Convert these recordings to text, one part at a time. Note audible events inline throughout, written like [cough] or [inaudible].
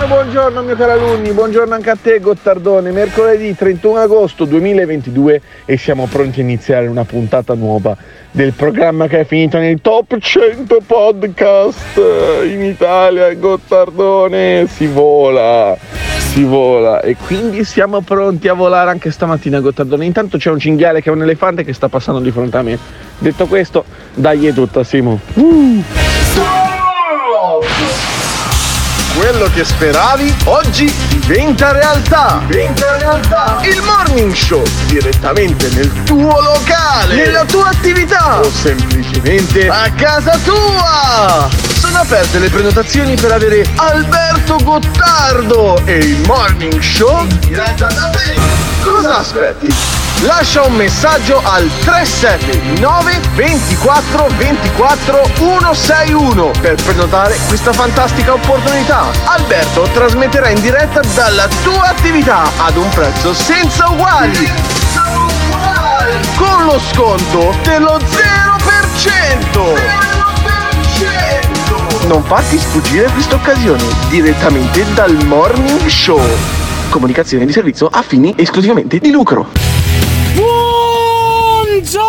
Buongiorno, buongiorno mio caro alunni, buongiorno anche a te Gottardone, mercoledì 31 agosto 2022 e siamo pronti a iniziare una puntata nuova del programma che è finito nel top 100 podcast in Italia, Gottardone, si vola, si vola e quindi siamo pronti a volare anche stamattina Gottardone. Intanto c'è un cinghiale che è un elefante che sta passando di fronte a me. Detto questo, dai è tutta Simo. Uh. Quello che speravi oggi diventa realtà. Diventa realtà. Il morning show direttamente nel tuo locale, nella tua attività o semplicemente a casa tua. Sono aperte le prenotazioni per avere Alberto Gottardo e il morning show diretta da te. Cosa aspetti? Lascia un messaggio al 379 24 24 161 per prenotare questa fantastica opportunità. Alberto trasmetterà in diretta dalla tua attività ad un prezzo senza uguali. Con lo sconto dello 0%. Non farti sfuggire questa occasione direttamente dal Morning Show. Comunicazione di servizio a fini esclusivamente di lucro. Buongiorno!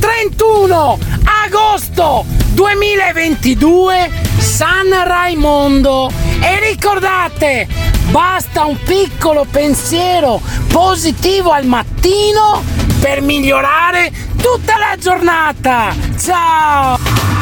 31 agosto 2022 San Raimondo e ricordate basta un piccolo pensiero positivo al mattino per migliorare tutta la giornata ciao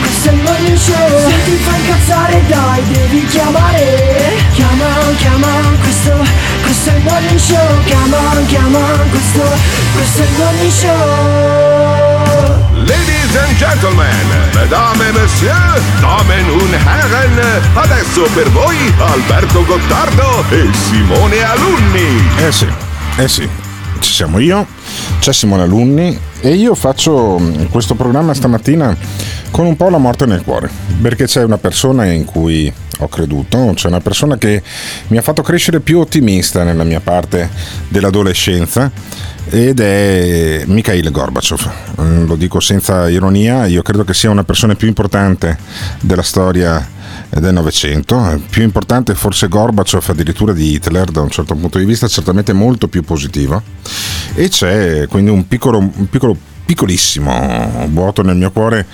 il morning show. Se ti fa incazzare dai, devi chiamare. Chiama, chiama, questo, questo è il morning show. Chiama, chiama, questo, questo è il morning show. Ladies and gentlemen, mesdames et messieurs, damen und herren, adesso per voi Alberto Gottardo e Simone Alunni. Eh sì, eh sì, ci siamo io, c'è Simone Alunni e io faccio mm, questo programma stamattina con un po' la morte nel cuore, perché c'è una persona in cui ho creduto, c'è una persona che mi ha fatto crescere più ottimista nella mia parte dell'adolescenza ed è Mikhail Gorbachev. Mm, Lo dico senza ironia, io credo che sia una persona più importante della storia del Novecento, più importante forse Gorbachev addirittura di Hitler da un certo punto di vista, certamente molto più positivo e c'è quindi un piccolo, un piccolo piccolissimo vuoto nel mio cuore,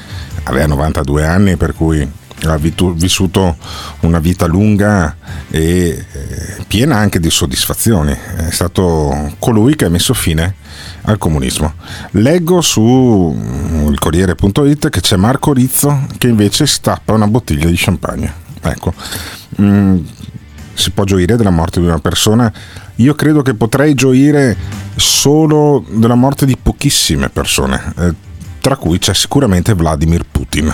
aveva 92 anni per cui ha vissuto una vita lunga e eh, piena anche di soddisfazioni. È stato colui che ha messo fine al comunismo. Leggo su mm, il Corriere.it che c'è Marco Rizzo che invece stappa una bottiglia di champagne. Ecco, mm, si può gioire della morte di una persona. Io credo che potrei gioire solo della morte di pochissime persone. eh, tra cui c'è sicuramente Vladimir Putin.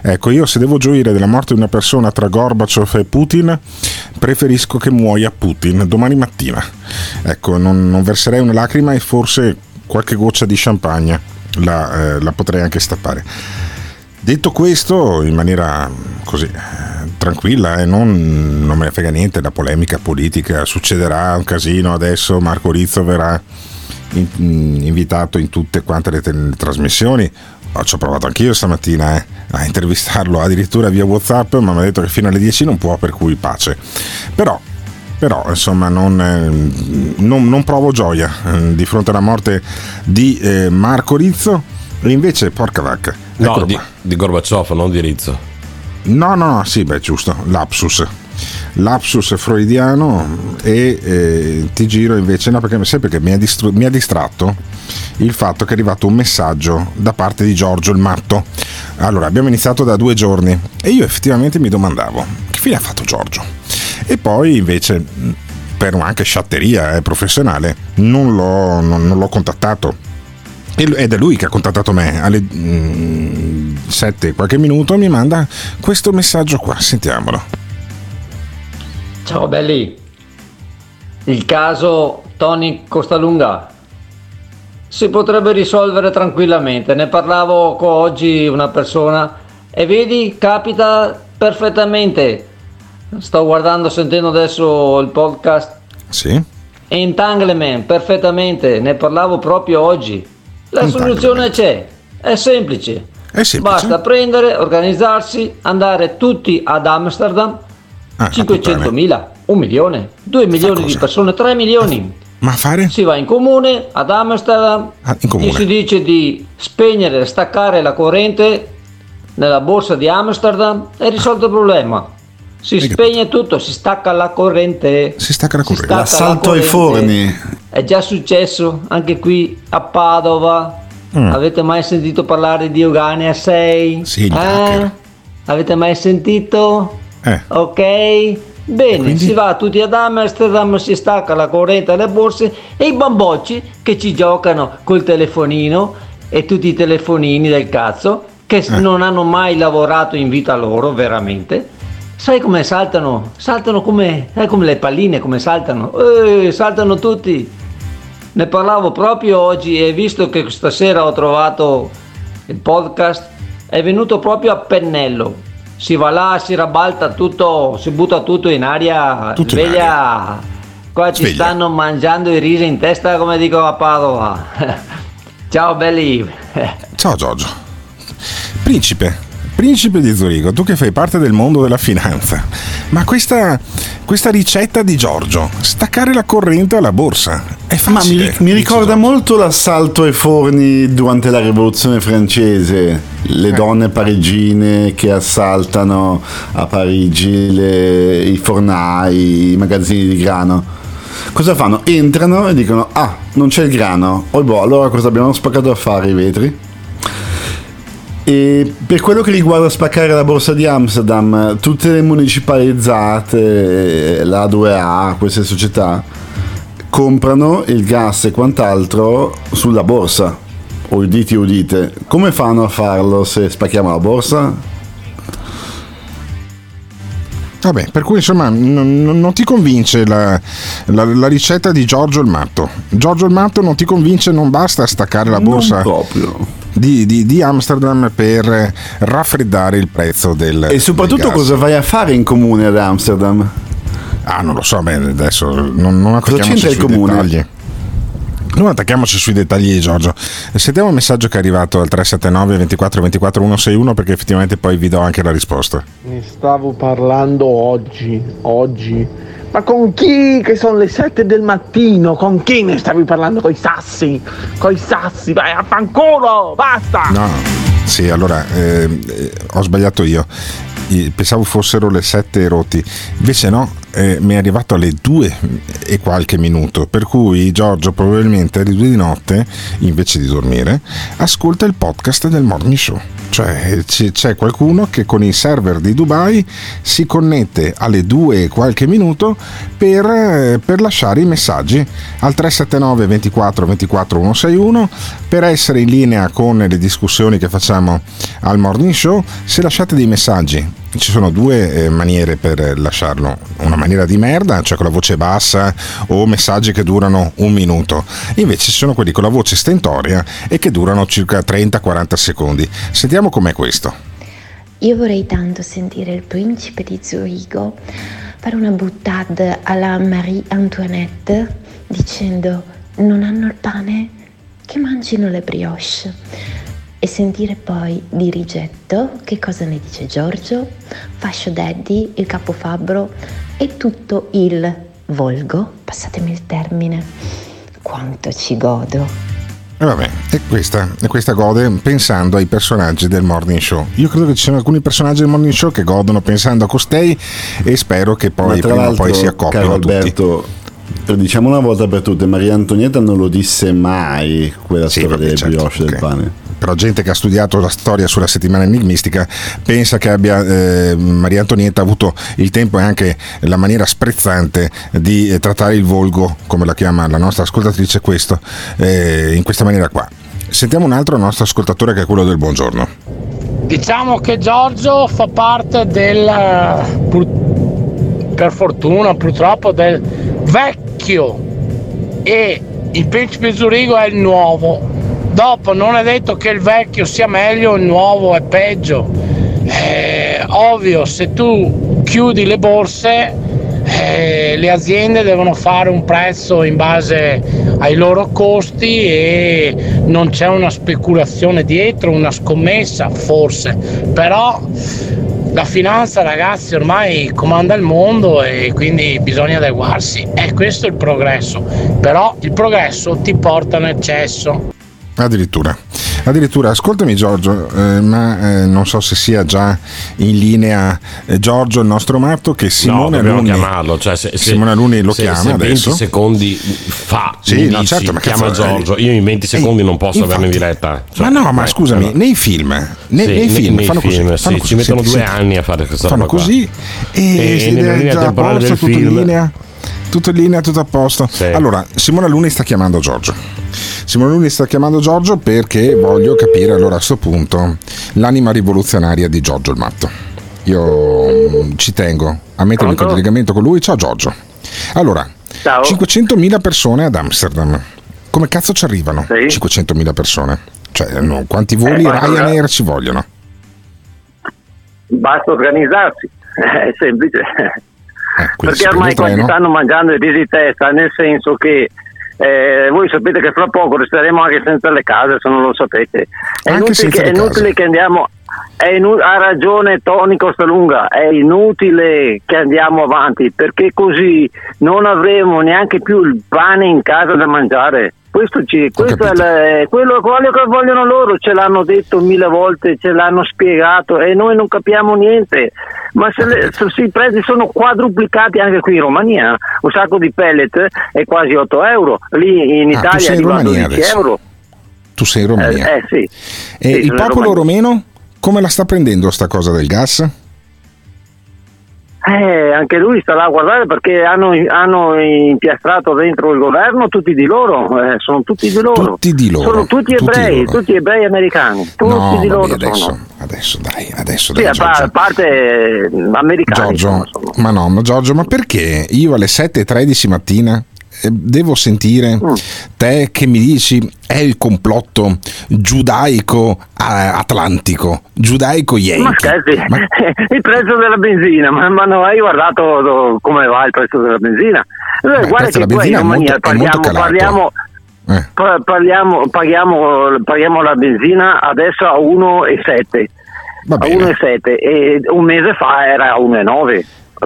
Ecco, io se devo gioire della morte di una persona tra Gorbaciov e Putin, preferisco che muoia Putin domani mattina. Ecco, non, non verserei una lacrima e forse qualche goccia di champagne la, eh, la potrei anche stappare. Detto questo, in maniera così eh, tranquilla, e non, non me ne frega niente, la polemica politica succederà un casino adesso, Marco Rizzo verrà in- invitato in tutte quante le, le trasmissioni. Oh, Ci ho provato anch'io stamattina eh, a intervistarlo addirittura via WhatsApp, ma mi ha detto che fino alle 10 non può, per cui pace. Però, però insomma, non, eh, non- non provo gioia eh, di fronte alla morte di eh, Marco Rizzo. E invece, porca vacca, No, di, di Gorbaciov, non di Rizzo. No, no, no, sì, beh, giusto, lapsus. Lapsus freudiano e eh, ti giro invece, no perché sai perché mi ha, distru- distratto il fatto che è arrivato un messaggio da parte di Giorgio il matto. Allora, abbiamo iniziato da due giorni e io effettivamente mi domandavo che fine ha fatto Giorgio? E poi invece, per anche sciatteria eh, professionale, non l'ho, non, non l'ho contattato ed è lui che ha contattato me alle mm, 7 qualche minuto mi manda questo messaggio qua sentiamolo ciao belli. Il caso Tony Costalunga. Si potrebbe risolvere tranquillamente. Ne parlavo con oggi una persona e vedi capita perfettamente. Sto guardando sentendo adesso il podcast. Sì. Entanglement perfettamente. Ne parlavo proprio oggi. La soluzione c'è, è semplice. È semplice. Basta prendere, organizzarsi, andare tutti ad Amsterdam, ah, 500.000, un milione, 2 milioni di persone, 3 milioni. Ma fare? Si va in comune ad Amsterdam, ah, comune. gli si dice di spegnere, staccare la corrente nella borsa di Amsterdam e risolto il problema. Si spegne tutto, si stacca la corrente. Si stacca la corrente. L'assalto ai forni. È già successo anche qui a Padova. Mm. Avete mai sentito parlare di Euganea 6? Sì, eh? Avete mai sentito? Eh. Ok. Bene, si va tutti ad Amsterdam, si stacca la corrente alle borse e i bambocci che ci giocano col telefonino e tutti i telefonini del cazzo che eh. non hanno mai lavorato in vita loro veramente Sai come saltano? Saltano come, sai come le palline, come saltano? Eh, saltano tutti. Ne parlavo proprio oggi e visto che stasera ho trovato il podcast, è venuto proprio a pennello. Si va là, si rabalta tutto, si butta tutto in aria, tutto sveglia. In aria. Qua ci sveglia. stanno mangiando i risi in testa, come dico a Padova. [laughs] Ciao belli. Ciao Giorgio. Principe, Principe di Zurigo, tu che fai parte del mondo della finanza, ma questa, questa ricetta di Giorgio, staccare la corrente alla borsa, è facile. Ma mi, mi ricorda molto l'assalto ai forni durante la rivoluzione francese, le eh. donne parigine che assaltano a Parigi le, i fornai, i magazzini di grano. Cosa fanno? Entrano e dicono: Ah, non c'è il grano. Oh, boh, allora cosa abbiamo spaccato a fare i vetri? E per quello che riguarda spaccare la borsa di Amsterdam, tutte le municipalizzate, la 2A, queste società, comprano il gas e quant'altro sulla borsa. Uditi udite. Come fanno a farlo se spacchiamo la borsa? Vabbè, per cui insomma non, non ti convince la, la, la, ricetta di Giorgio il Matto. Giorgio il Matto non ti convince, non basta staccare la borsa. Non proprio di, di, di, Amsterdam per raffreddare il prezzo del E soprattutto cosa vai a fare in comune ad Amsterdam? Ah, non lo so, beh, adesso non, non attacchiamoci sui comune? dettagli. Non attacchiamoci sui dettagli Giorgio. Sentiamo il messaggio che è arrivato al 379 24 24 161 perché effettivamente poi vi do anche la risposta. Ne stavo parlando oggi, oggi ma con chi? Che sono le 7 del mattino? Con chi ne stavi parlando? Coi sassi? Coi sassi? Vai a fanculo! Basta! No, sì, allora eh, ho sbagliato io. Pensavo fossero le 7 rotti, invece no, eh, mi è arrivato alle 2 e qualche minuto, per cui Giorgio probabilmente alle 2 di notte, invece di dormire, ascolta il podcast del Morning Show. Cioè c'è qualcuno che con i server di Dubai si connette alle 2 e qualche minuto per, eh, per lasciare i messaggi al 379 24 24 161 per essere in linea con le discussioni che facciamo al Morning Show. Se lasciate dei messaggi ci sono due eh, maniere per lasciarlo, una maniera di merda, cioè con la voce bassa o messaggi che durano un minuto, invece ci sono quelli con la voce stentoria e che durano circa 30-40 secondi. Sentiamo com'è questo. Io vorrei tanto sentire il principe di Zurigo fare una buttata alla Marie Antoinette dicendo non hanno il pane? Che mangino le brioche e sentire poi di rigetto che cosa ne dice Giorgio, Fascio Daddy, il capofabbro e tutto il volgo, passatemi il termine, quanto ci godo. E vabbè, e questa, e questa gode pensando ai personaggi del morning show. Io credo che ci siano alcuni personaggi del morning show che godono pensando a costei e spero che poi prima o l'altro, poi si accoppiano caro tutti. Alberto, per- diciamo una volta per tutte, Maria Antonietta non lo disse mai quella Sì, storia vabbè, delle certo, brioche del ok. pane. Però gente che ha studiato la storia sulla settimana enigmistica pensa che abbia eh, Maria Antonietta avuto il tempo e anche la maniera sprezzante di eh, trattare il volgo, come la chiama la nostra ascoltatrice, questo, eh, in questa maniera qua. Sentiamo un altro nostro ascoltatore che è quello del buongiorno. Diciamo che Giorgio fa parte del, per fortuna purtroppo, del vecchio e il principe Zurigo è il nuovo. Dopo non è detto che il vecchio sia meglio, il nuovo è peggio. Eh, ovvio, se tu chiudi le borse, eh, le aziende devono fare un prezzo in base ai loro costi e non c'è una speculazione dietro, una scommessa forse, però la finanza ragazzi ormai comanda il mondo e quindi bisogna adeguarsi e questo è il progresso, però il progresso ti porta all'eccesso. Addirittura. Addirittura, ascoltami Giorgio, eh, ma eh, non so se sia già in linea eh, Giorgio, il nostro matto, che Simone no, dobbiamo Alunni, chiamarlo. Cioè, se, se- Simone Alunni lo se- chiama se 20 adesso. secondi fa, Sì, no, dici, certo, ma chiama cazzo, eh, Giorgio. Io in 20 secondi non posso infatti. averlo in diretta. Cioè, ma no, ma eh, scusami, allora. nei film, nei, Sì, nei film nei fanno film, così, sì, fanno ci così, mettono senti, due anni a fare questa fanno roba qua. così e, E si nella linea temporale del tutto in film. linea, tutto in linea, tutto a posto. Allora, Simone Alunni sta chiamando Giorgio. Simone Alunni sta chiamando Giorgio perché voglio capire allora a questo punto l'anima rivoluzionaria di Giorgio il matto. Io mm, ci tengo a mettermi in collegamento con lui. Ciao Giorgio. Allora, 500.000 persone ad Amsterdam. Come cazzo ci arrivano 500.000 persone? Cioè, no, quanti voli Eh, Ryanair ci vogliono? Basta organizzarsi, [laughs] è semplice. quindi Perché ormai il qua ci treno? stanno mangiando i di testa, nel senso che eh, voi sapete che fra poco resteremo anche senza le case, se non lo sapete. È Anche inutile, che, è inutile che andiamo. è inu- ha ragione Tony Costalunga, è inutile che andiamo avanti perché così non avremo neanche più il pane in casa da mangiare. Questo, ci, questo è la- quello, quello che vogliono loro, ce l'hanno detto mille volte, ce l'hanno spiegato e noi non capiamo niente. Ma se, le- se i prezzi sono quadruplicati anche qui in Romania, un sacco di pellet è quasi 8 euro, lì in Ah, Italia sei in arriva a Romania 12 adesso. euro. Tu sei in Romania. Eh, eh, sì. E Sì, il popolo romeno come la sta prendendo sta cosa del gas? Eh, anche lui sta là a guardare perché hanno, hanno impiastrato dentro il governo tutti di loro, eh, sono tutti di loro. Tutti di loro, Sono tutti ebrei, tutti ebrei americani, tutti no, di vabbè, loro adesso, sono. adesso dai, adesso Sì, dai, Giorgio. a parte eh, americani. Giorgio, ma no, ma Giorgio, ma perché io alle 7.13 mattina devo sentire Mm. te che mi dici è il complotto giudaico eh, atlantico, giudaico Ma yankee? scherzi, [laughs] il prezzo della benzina, ma, ma non hai guardato come va il prezzo della benzina? Eh, Beh, guarda che qua in Romania parliamo, parliamo, Eh. pa- parliamo, paghiamo, paghiamo la benzina adesso a 1,7 Va a bene. 1,7 e un mese fa era a 1,9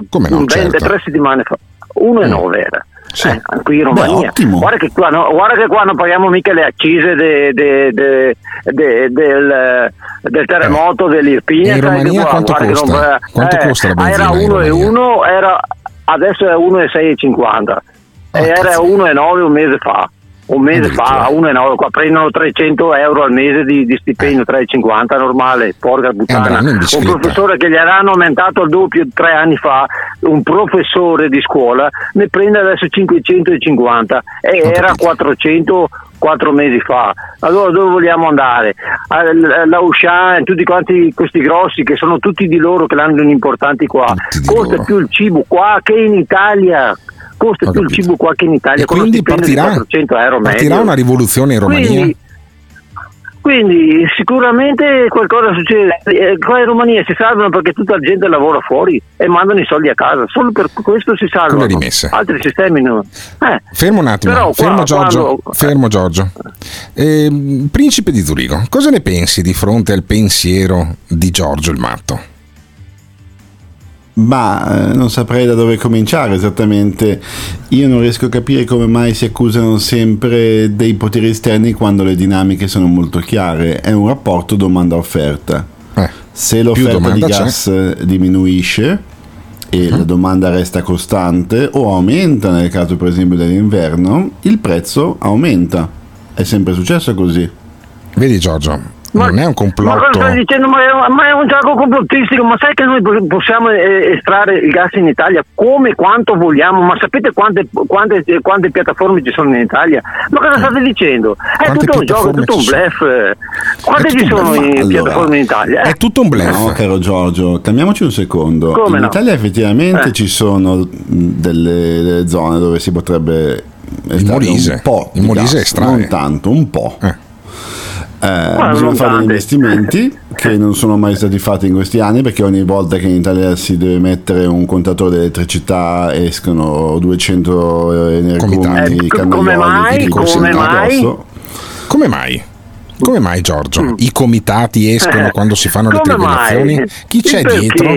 Come no, Un certo. tre settimane fa 1,9 era Eh, qui in Beh, Romania ottimo. guarda, che qua, no- guarda che qua non paghiamo mica le accise de- de- de- de- del, del terremoto dell'Irpinia E in che Romania qua, quanto costa? non- Quanto eh, costa la era benzina in 1,1 era adesso è 1,650 Ah, e era 1,9 un mese fa un mese fa a 1,9 qua prendono 300 euro al mese di, di stipendio 3,50 normale porca puttana. andranno in un professore che gli hanno aumentato il doppio tre anni fa un professore di scuola ne prende adesso 550 e era 400 quattro mesi fa. Allora dove vogliamo andare? Al- la Auchan tutti quanti questi grossi che sono tutti di loro che l'hanno importanti qua. Costa loro. più il cibo qua che in Italia costa più il cibo qua che in Italia E quindi partirà, 400 euro partirà una rivoluzione in Romania? Quindi, quindi sicuramente qualcosa succede. Eh, qua in Romania si salvano perché tutta la gente lavora fuori e mandano i soldi a casa. Solo per questo si salvano. Altri sistemi no. Eh, Fermo un attimo, Però qua- fermo Giorgio, quando- fermo Giorgio. Ehm, principe di Zurigo, cosa ne pensi di fronte al pensiero di Giorgio il matto? Ma eh, non saprei da dove cominciare esattamente. Io non riesco a capire come mai si accusano sempre dei poteri esterni quando le dinamiche sono molto chiare. È un rapporto domanda-offerta. Se l'offerta di domanda c'è. gas eh, diminuisce e la domanda resta costante o aumenta nel caso per esempio dell'inverno, il prezzo aumenta. È sempre successo così. Vedi Giorgio, non è un Ma cosa complotto. stai dicendo? Ma è, ma è un gioco complottistico, ma sai che noi po- possiamo eh, estrarre il gas in Italia come quanto vogliamo? Ma sapete quante, quante- quante piattaforme ci sono in Italia? Ma cosa state dicendo? È Quante tutto un gioco, è tutto un bluff. eh. Quante ci sono in piattaforme in Italia? eh? tutto un No, caro Giorgio, calmiamoci un secondo. Come in no? Italia effettivamente Eh. ci sono delle, delle zone dove si potrebbe estrarre Molise. un po' Il Molise gas, estrae. non tanto, un po'. Eh, non bisogna fare tante. degli investimenti [laughs] che non sono mai stati fatti in questi anni perché ogni volta che in Italia si deve mettere un contatore di elettricità escono 200 energumi Eh, co- come cannaioli mai? Come mai? addosso. Come mai? Come mai Giorgio? I comitati escono Mm. Eh, quando si fanno le come trivellazioni? mai? Chi c'è Perché? dietro?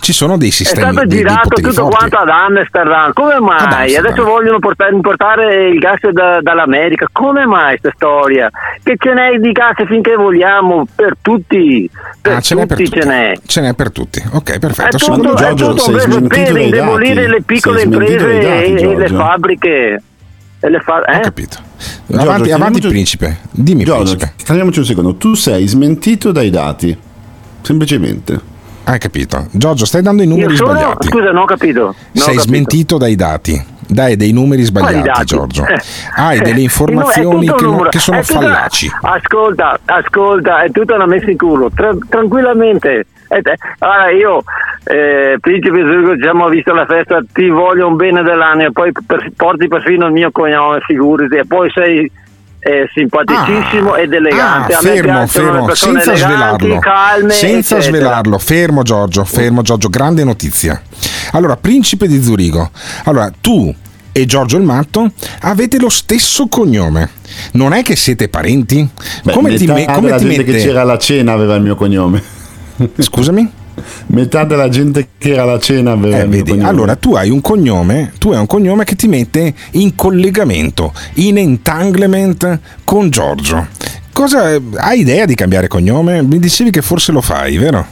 Ci sono dei È sistemi stato dei, dei girato tutto forti. quanto ad Amsterdam, come mai? Ad Amsterdam. Adesso vogliono portare, importare il gas da- dall'America, come mai questa storia? Che ce n'è di gas finché vogliamo, per tutti, per Ah, ce n'è per tutti tutti. ce n'è. Ce n'è per tutti. Ok, È perfetto. tutto, Secondo è Giorgio tutto sei un bluff smentito per indebolire le piccole imprese dati, e, e le Giorgio. fabbriche. E le fa- eh? Ho capito. Giorgio, avanti, avanti chiamiamoci- principe. Dimmi Giorgio, principe. fermiamoci un secondo. Tu sei smentito dai dati. Semplicemente. Hai capito. Giorgio, stai dando i numeri sono, sbagliati. scusa, non ho capito. Non ho Sei capito. smentito dai dati. Dai dei numeri sbagliati? Giorgio. Eh. Hai delle Eh, informazioni è tutto che, non- che sono tutta- fallaci. Ascolta, ascolta, è tutta una messa in culo, Tra- tranquillamente. Eh, allora io, eh, Principe Zurgo, ci abbiamo visto la festa, ti voglio un bene dell'anno e poi per- porti perfino il mio cognome, figurati, e poi sei eh, simpaticissimo ed elegante. Ah, A me fermo, fermo, senza eleganti, svelarlo. calme, Senza eccetera. svelarlo, fermo Giorgio, fermo Giorgio, grande notizia. Allora, principe di Zurigo. Allora, tu e Giorgio il Matto avete lo stesso cognome. Non è che siete parenti? Beh, come ti, me- come ti gente che mette? c'era alla cena aveva il mio cognome. Scusami? Metà della gente che era alla cena aveva Eh, vedi, allora tu hai un cognome, tu hai un cognome che ti mette in collegamento, in entanglement con Giorgio. Cosa hai idea di cambiare cognome? Mi dicevi che forse lo fai, vero?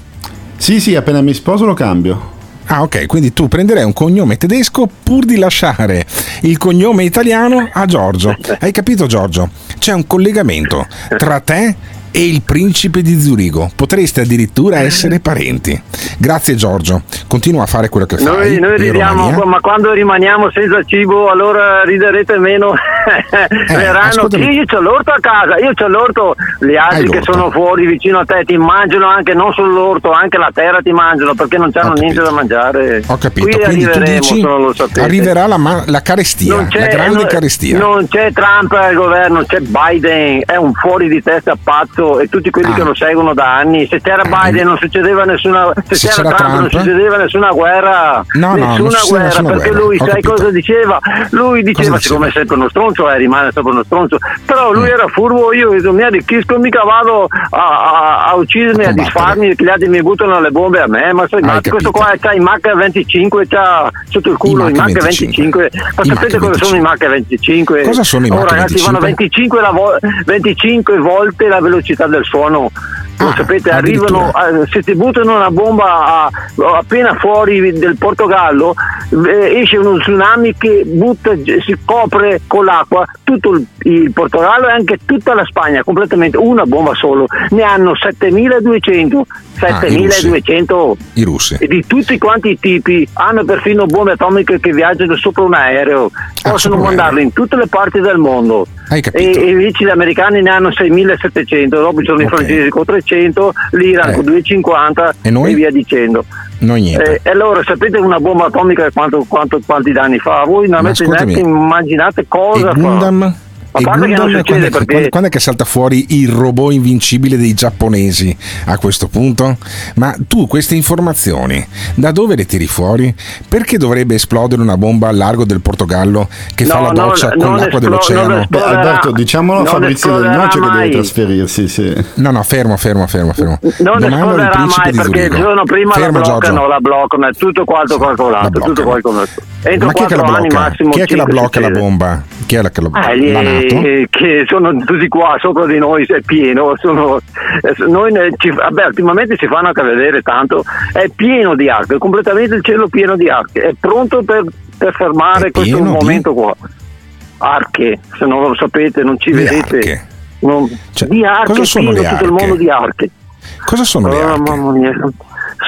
Sì, sì, appena mi sposo lo cambio. Ah, ok, quindi tu prenderei un cognome tedesco pur di lasciare il cognome italiano a Giorgio. Hai capito, Giorgio? C'è un collegamento tra te e il principe di Zurigo. Potreste addirittura essere parenti. Grazie, Giorgio. Continua a fare quello che fai. Noi, ridiamo, ma quando rimaniamo senza cibo allora riderete meno. [laughs] Verranno Eh, ascoltami. sì, io c'ho l'orto a casa, io c'ho l'orto, gli altri che sono fuori vicino a te ti mangiano anche non solo l'orto, anche la terra ti mangiano perché non c'hanno niente da mangiare. Ho capito, Qui quindi tu dici arriverà la, ma- la carestia, la grande non- carestia. Non c'è Trump al governo, c'è Biden, è un fuori di testa pazzo e tutti quelli Ah. che lo seguono da anni. Se c'era Biden non succedeva nessuna. Se, Se c'era, c'era Trump, non Trump? succedeva nessuna guerra. No, no, nessuna succedeva guerra, nessuna perché guerra, lui ho sai capito. cosa diceva? Lui diceva, diceva? siccome è sempre uno stronzo, eh, rimane sempre uno stronzo. Però Mm. lui era furbo, io mi arricchisco, mica vado a, a, a uccidermi, a, disfarmi, che gli altri mi buttano le bombe a me. Ma sai, ma questo qua c'ha i Mach 25, c'ha sotto il culo i Mach Mach 25. 25. Ma I sapete cosa sono i Mach 25? Cosa sono i oh, Mach ragazzi, 25? vanno 25, la vo- 25 volte la velocità del suono. Lo sapete, arrivano, eh, se ti buttano una bomba a- appena fuori del Portogallo, eh, esce uno tsunami che butta, si copre con l'acqua tutto il, il Portogallo e anche tutta la Spagna completamente. Una bomba solo, ne hanno 7200. Ah, 7200 I russi. di tutti quanti i tipi hanno perfino bombe atomiche che viaggiano sopra un aereo possono sopra un mandarle in tutte le parti del mondo Hai e, e invece gli americani ne hanno 6700 dopo ci sono i Ok. francesi con 300 l'Iran Eh. con 250 E noi? via dicendo. Eh, e allora sapete una bomba atomica quanto, quanto- quanti danni fa voi non Ma avete neanche immaginate e cosa fa Gundam? A E parte che non Gundam, quando, è, perché quando- quando è che salta fuori il robot invincibile dei giapponesi a questo punto? Ma tu queste informazioni da dove le tiri fuori? Perché dovrebbe esplodere una bomba al largo del Portogallo che fa No, la non- doccia con non l'acqua esplo- dell'oceano? Beh, Alberto, diciamolo a non Fabrizio Del Noce che deve trasferirsi, sì. No, no, fermo, fermo, fermo, fermo. non esploderà principe mai di perché il Zurigo. giorno prima Fermo, la bloccano, Giorgio. la bloccano, è tutto quanto calcolato, tutto calcolato. Entro Ma chi è che la blocca? Chi è che la blocca la bomba? Chi è la che la Ah, blocca? NATO? eh, che sono tutti qua sopra di noi, è pieno. Sono, eh, noi ne- ci- vabbè, ultimamente si fanno anche vedere tanto. È pieno di arche, completamente il cielo pieno di arche. È pronto per, per fermare questo di- momento qua. Arche, se non lo sapete, non ci Di vedete. arche? Non- Cioè, di arche, cosa sono pieno le tutto il arche? mondo di arche. Cosa sono le Oh, arche? mamma mia.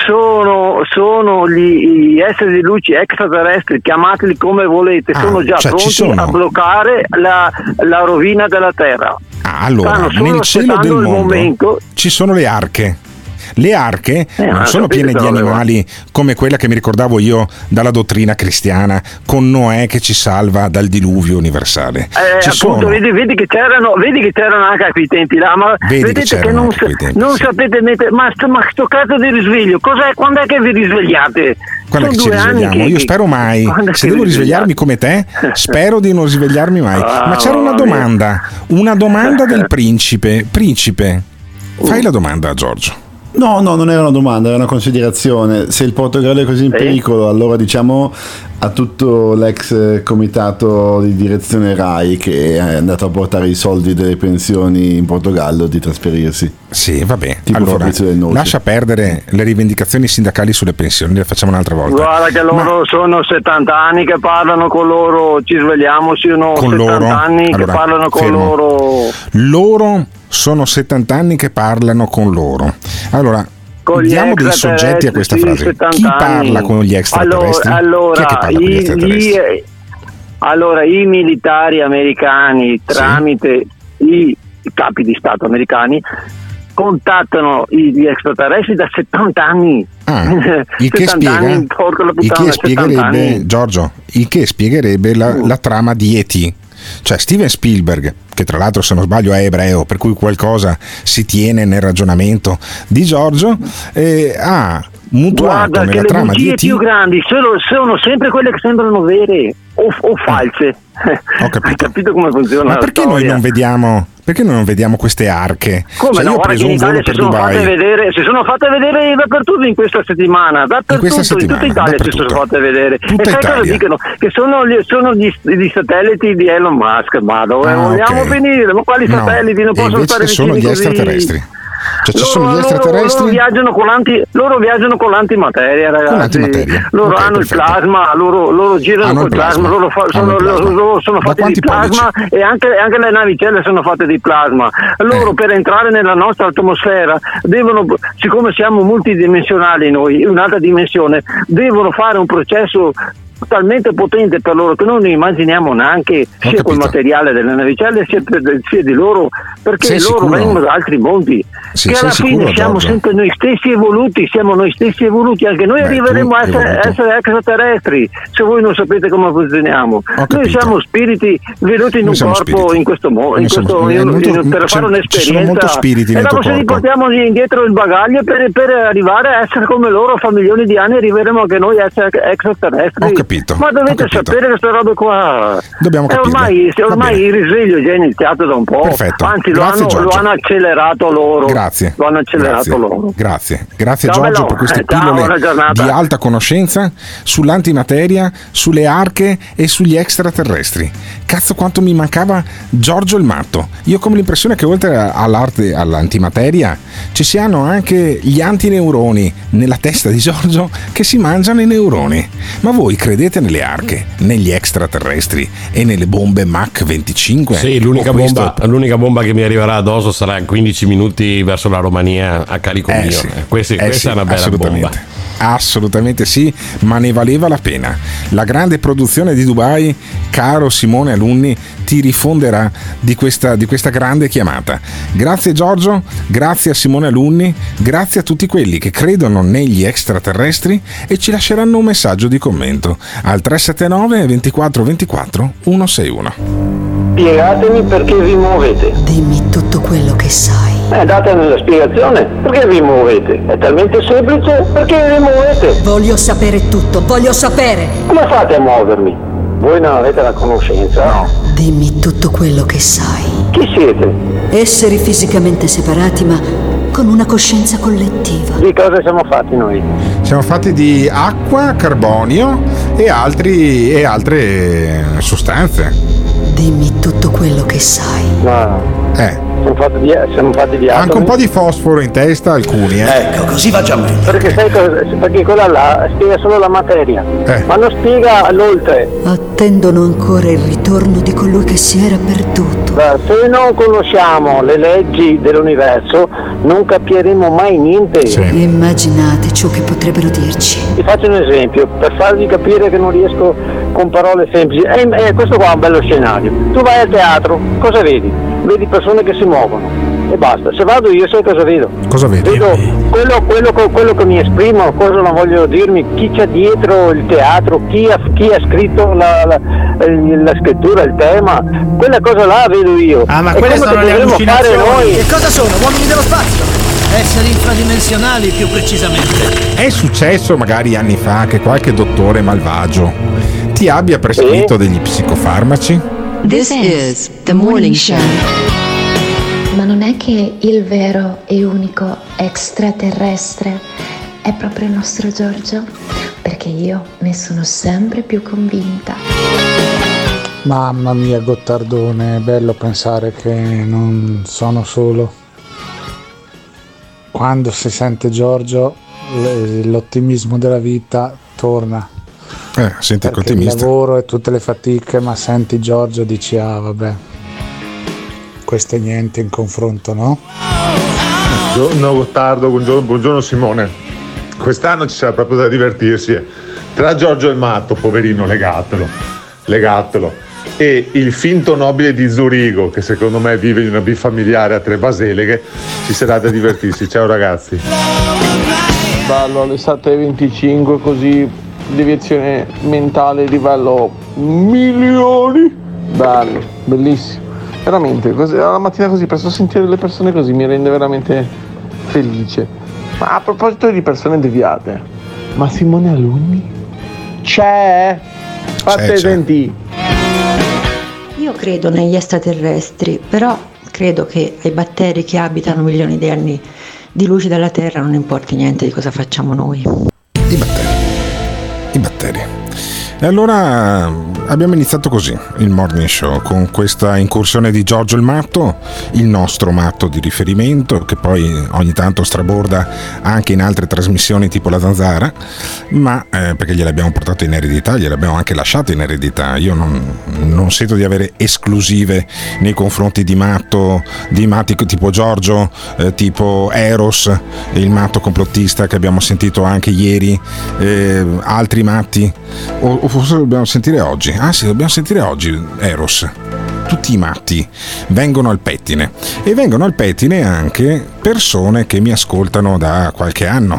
Sono, sono gli, gli esseri di luce extraterrestri, chiamateli come volete, Ah, sono già cioè ci pronti sono- a bloccare la, la rovina della Terra. Ah, allora, nel cielo del mondo momento. ci sono le arche. Le arche Eh, non ma sono piene di animali come quella che mi ricordavo io dalla dottrina cristiana, con Noè che ci salva dal diluvio universale. Eh, ci appunto, sono. vedi, vedi che c'erano, vedi che c'erano anche a quei tempi là, ma Vedi che vedete che, c'erano non, tempi, non sì. sapete mettere, ma sto, ma sto cazzo di risveglio, cos'è, quando è che vi risvegliate? Quando che ci risvegliamo? che- Io spero mai. Quando Se che devo risvegliarmi come te, spero di non risvegliarmi mai. Ah, Ma c'era una domanda, una domanda del [laughs] principe. Principe, fai la domanda a Giorgio. No, no, non era una domanda, era una considerazione. Se il Portogallo è così in Sì. pericolo, allora diciamo a tutto l'ex comitato di direzione RAI che è andato a portare i soldi delle pensioni in Portogallo di trasferirsi. Sì, vabbè. Tipo allora, lascia perdere le rivendicazioni sindacali sulle pensioni, le facciamo un'altra volta. Guarda che loro sono 70 anni che parlano con loro, ci svegliamo, sono Con 70 loro? anni Allora, che parlano con fermo. loro. Loro sono 70 anni che parlano con loro. Allora, Con gli diamo dei soggetti a questa sì, frase. 70 Chi parla con gli extraterrestri? Allora, allora, gli i, extraterrestri? gli- allora, i militari americani tramite i capi di Stato americani contattano gli extraterrestri da 70 anni. Ah, [laughs] il che 70 spiega, anni, il che 70 spiegherebbe. Giorgio, il che spiegherebbe la, Mm. la trama di E.T. Cioè Steven Spielberg, che tra l'altro se non sbaglio è ebreo, per cui qualcosa si tiene nel ragionamento di Giorgio, eh, ha mutuato Guarda che nella le trama di bugie E.T. più grandi sono, sono sempre quelle che sembrano vere o, o false. Ho [laughs] capito. Hai capito come funziona Ma perché noi non vediamo? Perché noi non vediamo queste arche? Come Cioè, no? io ho preso in un volo per sono, fatte Dubai. vedere, si sono fatte vedere dappertutto in questa settimana, dappertutto, in, settimana, tutta Italia si sono fatte vedere. Tutta e sai cosa dicono? Che sono, gli, sono gli, gli satelliti di Elon Musk, ma dove Ah, vogliamo ok. finire? Ma quali No, satelliti? Non e possono stare sono vicini gli così. extraterrestri. Cioè ci Loro- sono gli extraterrestri Loro, viaggiano con l'anti, loro viaggiano con l'antimateria, ragazzi. l'antimateria. Loro Ok, hanno perfetto. il plasma, loro, loro girano Hanno col plasma. plasma, loro, fa- sono, plasma. loro- sono fatti di plasma e anche, anche le navicelle sono fatte di plasma. Loro Eh. per entrare nella nostra atmosfera devono, siccome siamo multidimensionali noi, un'altra dimensione, devono fare un processo talmente potente per loro che non ne immaginiamo neanche sia col materiale delle navicelle sia, per- sia di loro perché Sei loro sicuro? vengono da altri mondi Sì, che alla fine sicuro, siamo Giorgio? sempre noi stessi evoluti siamo noi stessi evoluti anche noi Beh, arriveremo a essere, essere extraterrestri se voi non sapete come funzioniamo noi siamo spiriti venuti in Noi un corpo spiriti. in questo modo in- per fare un'esperienza spiriti e dopo se corpo. riportiamo indietro il bagaglio per, per arrivare a essere come loro fra milioni di anni arriveremo anche noi a essere extraterrestri Ho capito, ma dovete capito. sapere queste robe qua Dobbiamo E capirle. ormai, ormai il risveglio è già iniziato da un po' Perfetto. anzi lo hanno, lo hanno accelerato loro Grazie. lo hanno accelerato Grazie. loro Grazie, grazie Ciao, Giorgio per queste Eh, ciao, pillole giornata. di alta conoscenza sull'antimateria, sulle arche e sugli extraterrestri. Cazzo quanto mi mancava Giorgio il matto. Io ho come l'impressione che oltre all'arte all'antimateria ci siano anche gli antineuroni nella testa di Giorgio che si mangiano i neuroni. Ma voi credete nelle arche, negli extraterrestri e nelle bombe Mach 25? Sì, l'unica bomba, l'unica bomba che mi arriverà addosso sarà 15 minuti verso la Romania a carico Eh mio. sì, Eh, questi- eh questa sì, è una bella bomba. Assolutamente sì, ma ne valeva la pena. La grande produzione di Dubai, caro Simone Alunni, ti rifonderà di questa, di questa grande chiamata. Grazie Giorgio, grazie a Simone Alunni, grazie a tutti quelli che credono negli extraterrestri e ci lasceranno un messaggio di commento al 379 24 24 161. spiegatemi perché vi muovete. Dimmi tutto quello che sai. Eh, datemi la spiegazione. Perché vi muovete? È talmente semplice. Perché vi muovete? Voglio sapere tutto, voglio sapere. Come fate a muovermi? Voi non avete la conoscenza? No. Dimmi tutto quello che sai. Chi siete? Esseri fisicamente separati ma con una coscienza collettiva. Di cosa siamo fatti noi? Siamo fatti di acqua, carbonio e, altri, e altre sostanze. Dimmi tutto quello che sai. No. Eh. Siamo fatti di, siamo fatti di Anche atomi. un po' di fosforo in testa alcuni, eh. Ecco, così va già meglio. Perché sai cosa? Perché quella là spiega solo la materia. Eh. Ma non spiega l'oltre. Attendono ancora il ritorno di colui che si era perduto. Se non conosciamo le leggi dell'universo, non capiremo mai niente. Immaginate ciò che potrebbero dirci. Vi faccio un esempio, per farvi capire che non riesco con parole semplici. Eh, eh, questo qua è un bello scenario. Tu vai al teatro, cosa vedi? Vedi persone che si muovono e basta. Se vado io sai cosa vedo? Cosa vedi? Vedo quello, quello, quello che mi esprimo, cosa non voglio dirmi, chi c'è dietro il teatro, chi ha, chi ha scritto la, la- la scrittura, il tema, quella cosa là vedo io. Ah, ma È quelle sono le dovremmo fare allucinazioni. noi. Che cosa sono? Uomini dello spazio? Esseri infradimensionali più precisamente. È successo magari anni fa che qualche dottore malvagio ti abbia prescritto degli psicofarmaci? This is the morning show. Ma non è che il vero e unico extraterrestre è proprio il nostro Giorgio? Perché io ne sono sempre più convinta. Mamma mia, Gottardone, è bello pensare che non sono solo. Quando si sente Giorgio, l'ottimismo della vita torna. Eh, senti che Perché il lavoro e tutte le fatiche, ma senti Giorgio dici, ah vabbè, questo è niente in confronto, no? Buongiorno Gottardo, buongiorno, buongiorno Simone. Quest'anno ci sarà proprio da divertirsi. eh. Tra Giorgio il Matto, poverino, legatelo, legatelo. E il finto nobile di Zurigo, che secondo me vive in una bifamiliare a tre baseleghe, ci sarà da divertirsi. Ciao ragazzi. Bello alle 7.25 così deviazione mentale livello milioni. Bello, bellissimo. Veramente, così, la mattina così presto sentire le persone così mi rende veramente felice. Ma a proposito di persone deviate, ma Simone Alunni? C'è? Fate c'è. Io credo negli extraterrestri, però credo che ai batteri che abitano milioni di anni di luce dalla Terra non importi niente di cosa facciamo noi. I batteri. E allora abbiamo iniziato così il morning show con questa incursione di Giorgio il Matto, il nostro matto di riferimento che poi ogni tanto straborda anche in altre trasmissioni tipo La Zanzara, ma eh, perché gliel'abbiamo portato in eredità, gliel'abbiamo anche lasciato in eredità. Io non, non sento di avere esclusive nei confronti di matto, di matti tipo Giorgio, eh, tipo Eros, il matto complottista che abbiamo sentito anche ieri, eh, altri matti, o, o forse dobbiamo sentire oggi. Sì, dobbiamo sentire oggi Eros. Tutti i matti vengono al pettine e vengono al pettine anche persone che mi ascoltano da qualche anno.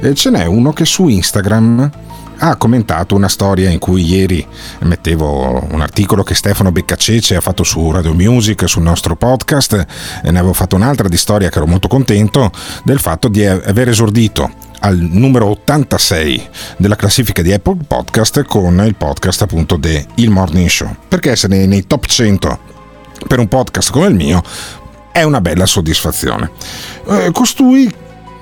E ce n'è uno che su Instagram ha commentato una storia in cui ieri mettevo un articolo che Stefano Beccacece ha fatto su Radio Music, sul nostro podcast, e ne avevo fatto un'altra di storia che ero molto contento del fatto di aver esordito al numero 86 della classifica di Apple Podcast con il podcast appunto de Il Morning Show. Perché essere nei top 100 per un podcast come il mio è una bella soddisfazione. Eh, costui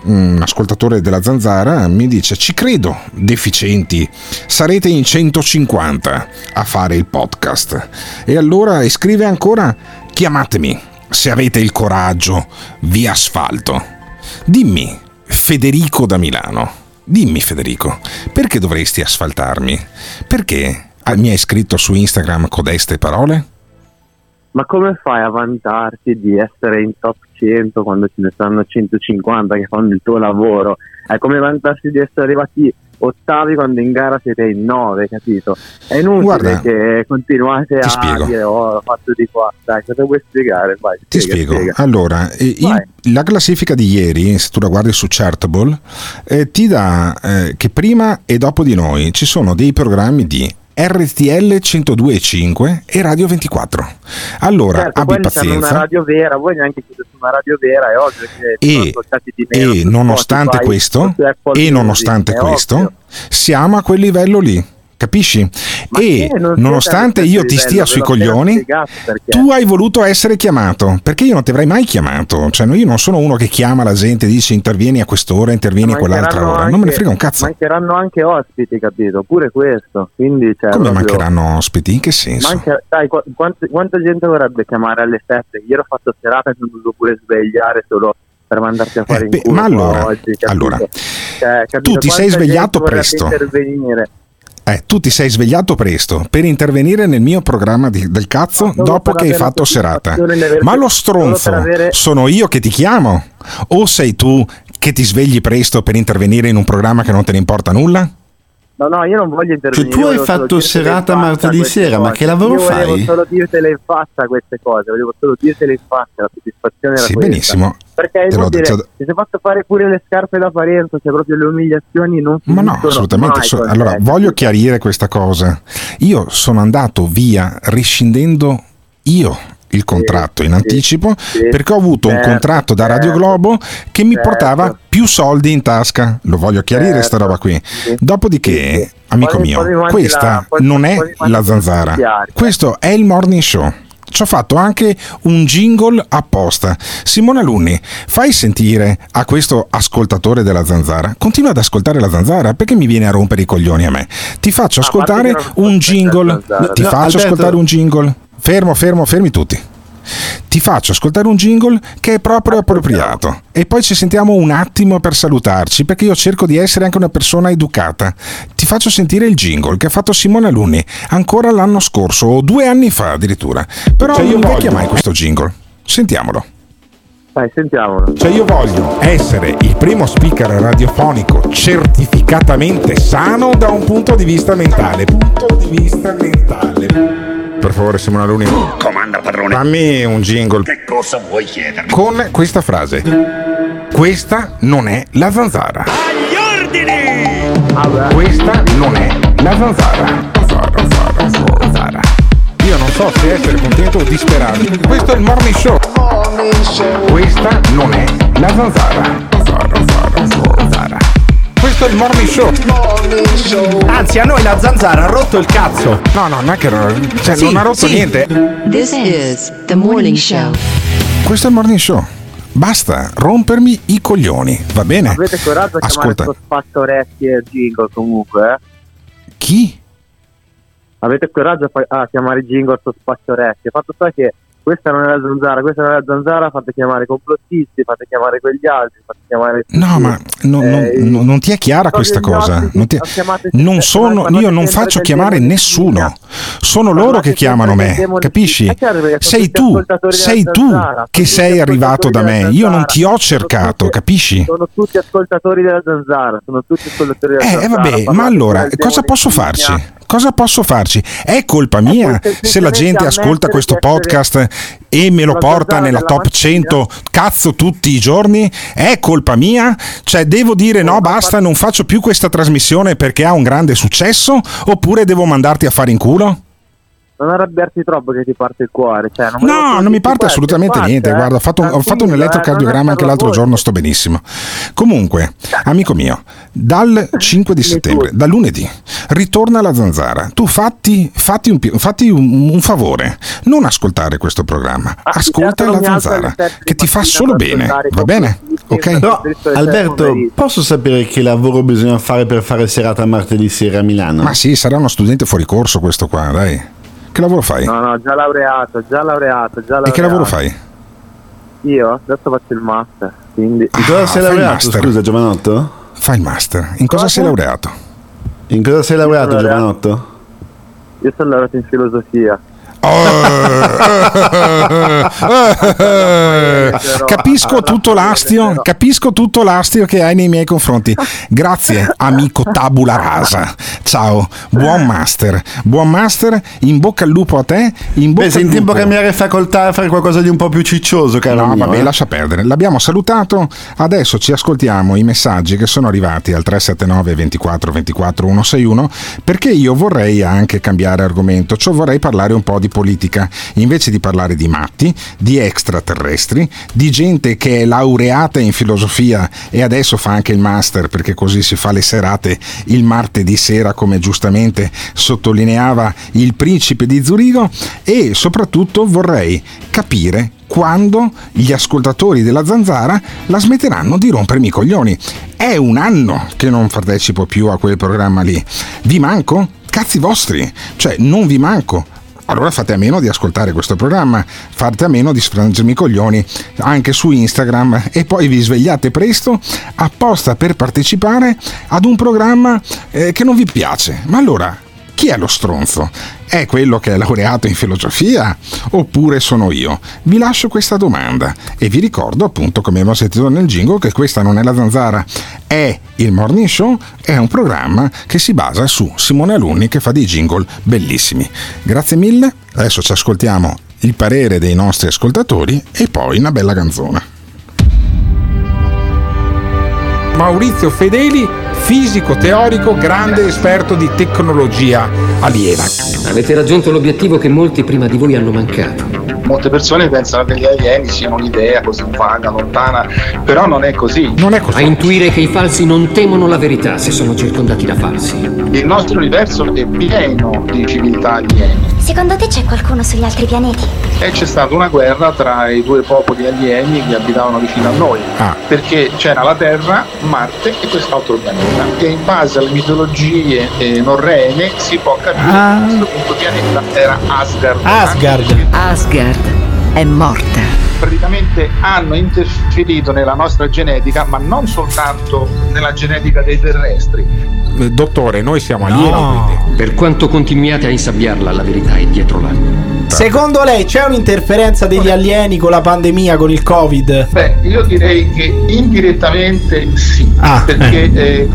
un ascoltatore della Zanzara mi dice ci credo deficienti sarete in 150 a fare il podcast. E allora e scrive ancora chiamatemi se avete il coraggio vi asfalto. Dimmi Federico da Milano dimmi Federico perché dovresti asfaltarmi? Perché ah, mi hai scritto su Instagram codeste parole Ma come fai a vantarti di essere in top 100 quando ce ne stanno 150 che fanno il tuo lavoro? È come vantarsi di essere arrivati ottavi quando in gara siete in 9, capito? È inutile Guarda, che continuate ti a spiego. dire oh, ho fatto di qua. Dai, cosa vuoi spiegare? Vai, Ti spiega, spiego. spiega. Allora, il- la classifica di ieri, se tu la guardi su Chartable, eh, ti dà eh, che prima e dopo di noi ci sono dei programmi di RTL 102.5 e Radio 24. Allora, certo, abbi hanno una pazienza. radio vera, voi neanche siete su una radio vera, è ovvio che E, meno e nonostante Spotify, questo, e nonostante questo, siamo a quel livello lì. Capisci? e non siete nonostante io ti stia sui coglioni, tu hai voluto essere chiamato. Perché io non ti avrei mai chiamato. Cioè, io non sono uno che chiama la gente e dice intervieni a quest'ora, intervieni a quell'altra ora. Non me ne anche- frega un cazzo. Mancheranno anche ospiti, capito? Pure questo. Quindi, cioè, Come proprio- mancheranno ospiti? In che senso? Manca- sai, qu- quant- quanta gente vorrebbe chiamare alle 7? Ieri ho fatto serata e ho dovuto pure svegliare solo per mandarti a fare in beh, culo ma allora- oggi, allora, Cioè, tu ti sei svegliato presto. intervenire. Eh, tu ti sei svegliato presto per intervenire nel mio programma di- del cazzo dopo che hai fatto serata. Ma lo stronzo avere- sono io che ti chiamo? O sei tu che ti svegli presto per intervenire in un programma che non te ne importa nulla? No, no, io non voglio intervenire. Cioè, tu hai volevo fatto serata martedì sera, ma che lavoro io volevo fai? solo dirtele in faccia queste cose, volevo solo dirtele in faccia, la soddisfazione era Sì, questa. benissimo. Perché è inutile, detto- ti sei fatto fare pure le scarpe da Parenzo, cioè proprio le umiliazioni non Ma no, assolutamente. so- allora, voglio chiarire questa cosa. Io sono andato via rescindendo io il contratto in anticipo perché ho avuto un certo, contratto da Radio Globo che mi certo. portava più soldi in tasca. Lo voglio chiarire sta roba qui. Dopodiché, amico mio, questa non è la zanzara. Questo è il morning show. Ci ho fatto anche un jingle apposta. Simona Lunni, fai sentire a questo ascoltatore della zanzara. Continua ad ascoltare la zanzara perché mi viene a rompere i coglioni a me. Ti faccio ascoltare che non un jingle. Ti No, faccio Alberto- ascoltare un jingle. Fermo, fermo, fermi tutti. Ti faccio ascoltare un jingle che è proprio appropriato e poi ci sentiamo un attimo per salutarci perché io cerco di essere anche una persona educata. Ti faccio sentire il jingle che ha fatto Simone Alunni ancora l'anno scorso o due anni fa addirittura. Però Cioè, io non vecchia mai questo jingle. Sentiamolo. Dai, sentiamolo. Cioè io voglio Essere il primo speaker radiofonico certificatamente sano da un punto di vista mentale. Punto di vista mentale. Per favore, Simona Luni. Comanda padrone. Fammi un jingle Che cosa vuoi chiedermi? con questa frase. Questa non è la zanzara. Agli ordini! Questa non è la zanzara. Zanzara, zanzara, zanzara. Io non so se essere contento o disperato. Questo è il morning show. Questa non è la zanzara. Zanzara, zanzara, zanzara. Questo è il morning show. Anzi, a noi la zanzara ha rotto il cazzo. No, no, non è che cioè, Sì, non ha rotto sì. niente. This is the morning show. Questo è il morning show. Basta rompermi i coglioni, va bene? Avete coraggio a chiamare Ascolta, questo spazio orecchie e jingle comunque, eh? chi? Avete coraggio a chiamare jingle sto spazio orecchie? Fatto sta che questa non è la zanzara, questa non è la zanzara, fate chiamare complottisti, fate chiamare quegli altri, fate chiamare... No, ma non, non- Eh, non- non ti è chiara questa cosa. Non, ti- non sono, io non faccio chiamare nessuno. Sono loro che chiamano me, capisci? Sei tu, sei tu che sei arrivato da me. Io non ti ho cercato, capisci? Sono tutti ascoltatori della zanzara, sono tutti ascoltatori della Eh, zanzara. eh, vabbè, ma allora cosa posso farci? Cosa posso farci? È colpa mia se la gente ascolta questo podcast e me lo porta nella top 100 cazzo tutti i giorni? È colpa mia? Cioè devo dire no, basta, non faccio più questa trasmissione perché ha un grande successo? Oppure devo mandarti a fare in culo? Non arrabbiarti troppo che ti parte il cuore. Cioè, non No, non mi parte assolutamente infatti, niente. eh. Guarda, ho fatto, un- ho fatto un eh, elettrocardiogramma anche l'altro voi. giorno, sto benissimo. Comunque, amico mio, dal 5 di settembre, da lunedì, ritorna la zanzara. Tu fatti, fatti un, fatti un- un favore, non ascoltare questo programma, ascolta certo, la zanzara, che ti fa solo bene, va bene? Ok? Però, Alberto, posso sapere che lavoro bisogna fare per fare serata martedì sera a Milano? Ma sì, sarà uno studente fuori corso questo qua, dai. Che lavoro fai? No, no, già laureato, già laureato, già laureato. E che lavoro fai? Io adesso faccio il master, quindi... In cosa Ah, sei laureato, scusa Giovanotto? Fai il master. In cosa, Cosa? sei laureato? In cosa sei laureato laureato- Giovanotto? Io sono laureato in filosofia. Capisco tutto l'astio, capisco tutto l'astio che hai nei miei confronti. Grazie, amico tabula rasa. Ciao, buon master, buon master, in bocca al lupo a te. In bocca Beh, sei in tempo a cambiare facoltà e fare qualcosa di un po' più ciccioso, caro No, mio, vabbè, eh. lascia perdere. L'abbiamo salutato. Adesso ci ascoltiamo i messaggi che sono arrivati al 379 24 24 161 perché io vorrei anche cambiare argomento, cioè vorrei parlare un po' di politica. Invece di parlare di matti, di extraterrestri, di gente che è laureata in filosofia e adesso fa anche il master perché così si fa le serate il martedì sera come giustamente sottolineava il principe di Zurigo e soprattutto vorrei capire quando gli ascoltatori della zanzara la smetteranno di rompermi i coglioni. È un anno che non partecipo più a quel programma lì. Vi manco? Cazzi vostri! Cioè, non vi manco. Allora fate a meno di ascoltare questo programma, fate a meno di sfrangermi i coglioni anche su Instagram e poi vi svegliate presto apposta per partecipare ad un programma eh, che non vi piace. Ma allora, chi è lo stronzo? È quello che è laureato in filosofia oppure sono io? Vi lascio questa domanda e vi ricordo appunto come abbiamo sentito nel jingle che questa non è la zanzara, è il Morning Show, è un programma che si basa su Simone Alunni che fa dei jingle bellissimi. Grazie mille, adesso ci ascoltiamo il parere dei nostri ascoltatori e poi una bella canzone. Maurizio Fedeli, fisico teorico, grande esperto di tecnologia aliena. Avete raggiunto l'obiettivo che molti prima di voi hanno mancato. Molte persone pensano che gli alieni siano un'idea così vaga, lontana, però non è così. Non è A intuire che i falsi non temono la verità se sono circondati da falsi. Il nostro universo è pieno di civiltà alieni Secondo te c'è qualcuno sugli altri pianeti? e c'è stata una guerra tra i due popoli alieni che abitavano vicino a noi, perché c'era la Terra, Marte e quest'altro pianeta. E in base alle mitologie eh, norrene si può capire Ah. che questo punto pianeta era Asgard. Asgard. Asgard è morta. praticamente hanno interferito nella nostra genetica, ma non soltanto nella genetica dei terrestri. Eh, Dottore, noi siamo alieni. Per quanto continuiate a insabbiarla, la verità è dietro l'angolo. Secondo lei c'è un'interferenza degli alieni con la pandemia, con il Covid? Beh, io direi che indirettamente sì, Ah, perché eh,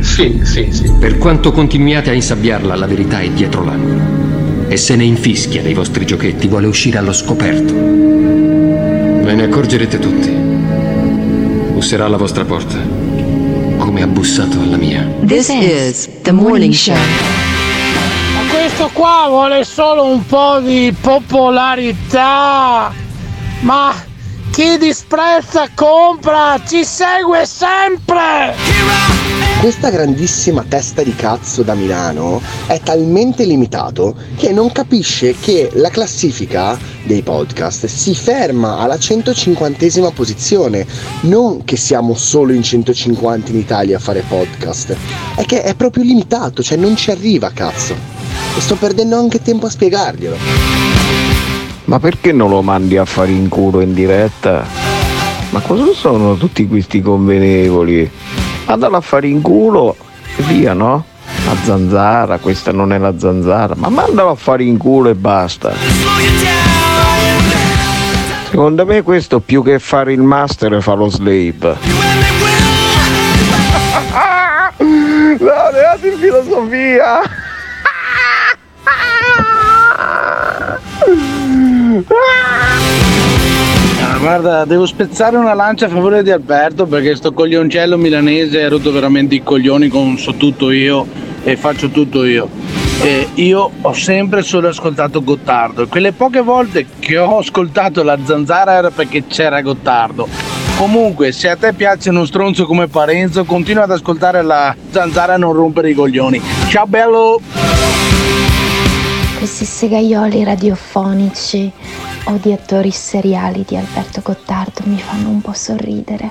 sì, sì, sì. Per quanto continuiate a insabbiarla, la verità è dietro l'angolo. E se ne infischia dei vostri giochetti, vuole uscire allo scoperto. Ve ne accorgerete tutti. Busserà alla vostra porta, come ha bussato alla mia. This is the morning show. Ma questo qua vuole solo un po' di popolarità. Ma chi disprezza compra, ci segue sempre. Questa grandissima testa di cazzo da Milano è talmente limitato che non capisce che la classifica dei podcast si ferma alla 150esima posizione, non che siamo solo in 150 in Italia a fare podcast, è che è proprio limitato, cioè non ci arriva cazzo. E sto perdendo anche tempo a spiegarglielo. Ma perché non lo mandi a fare in culo in diretta? Ma cosa sono tutti questi convenevoli? Mandalo a fare in culo e via, no? La zanzara, questa non è la zanzara, ma mandalo a fare in culo e basta. Secondo me questo più che fare il master fa lo slave. [laughs] Laureato in filosofia! [laughs] Ah, Guarda, devo spezzare una lancia a favore di Alberto perché sto coglioncello milanese ha rotto veramente i coglioni con so tutto io e faccio tutto io. E io ho sempre solo ascoltato Gottardo e quelle poche volte che ho ascoltato la zanzara era perché c'era Gottardo. Comunque, se a te piace uno stronzo come Parenzo, continua ad ascoltare la zanzara e non rompere i coglioni. Ciao bello! Questi segaioli radiofonici o di attori seriali di Alberto Gottardo mi fanno un po' sorridere.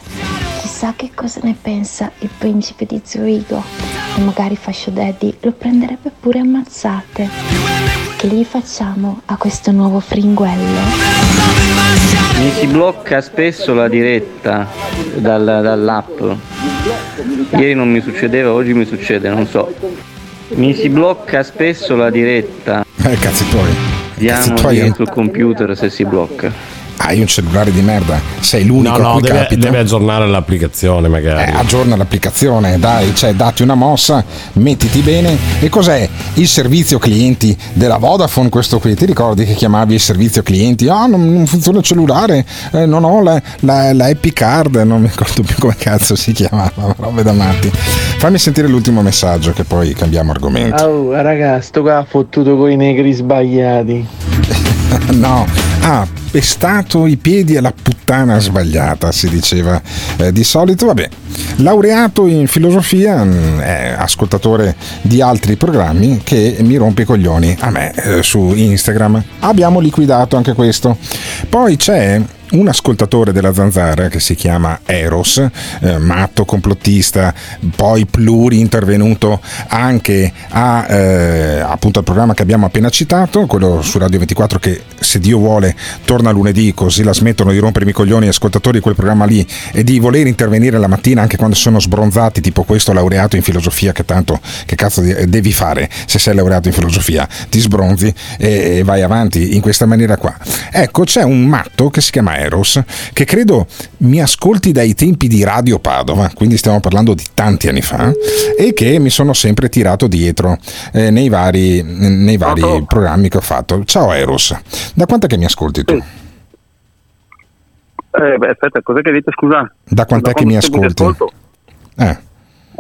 Chissà che cosa ne pensa il principe di Zurigo e magari Fascio Daddy lo prenderebbe pure a mazzate. Che gli facciamo a questo nuovo fringuello? Mi si blocca spesso la diretta dal- dall'app. Ieri non mi succedeva, oggi mi succede, non so. Mi si blocca spesso la diretta. Eh, cazzi tuoi. Un- sul computer se si blocca. Hai un cellulare di merda, sei l'unico No, a no, cui deve, capita. deve aggiornare l'applicazione magari. Eh, aggiorna l'applicazione, dai, cioè datti una mossa, mettiti bene. E cos'è il servizio clienti della Vodafone questo qui? Ti ricordi che chiamavi il servizio clienti? Ah, non, non funziona il cellulare, eh, non ho la, la, la Happy Card, non mi ricordo più come cazzo si chiamava, robe da matti. Fammi sentire l'ultimo messaggio che poi cambiamo argomento. Oh, raga, sto qua ha fottuto coi negri sbagliati. [laughs] no, ha pestato i piedi alla puttana sbagliata, si diceva eh, di solito. Vabbè, laureato in filosofia, è ascoltatore di altri programmi che mi rompe i coglioni a me eh, su Instagram. Abbiamo liquidato anche questo. Poi c'è un ascoltatore della Zanzara che si chiama Eros, eh, matto complottista, poi pluri intervenuto anche a, eh, appunto al programma che abbiamo appena citato, quello su Radio 24 che se Dio vuole torna lunedì così la smettono di rompermi i coglioni gli ascoltatori di quel programma lì e di voler intervenire la mattina anche quando sono sbronzati tipo questo laureato in filosofia che tanto che cazzo devi fare se sei laureato in filosofia? Ti sbronzi e, e vai avanti in questa maniera qua. Ecco c'è un matto che si chiama Eros che credo mi ascolti dai tempi di Radio Padova quindi stiamo parlando di tanti anni fa e che mi sono sempre tirato dietro eh, nei vari, nei vari programmi che ho fatto ciao Eros da quanto che mi ascolti tu? Eh, beh, aspetta, cos'è che dite, scusa? Da quant'è che mi ascolti? Eh.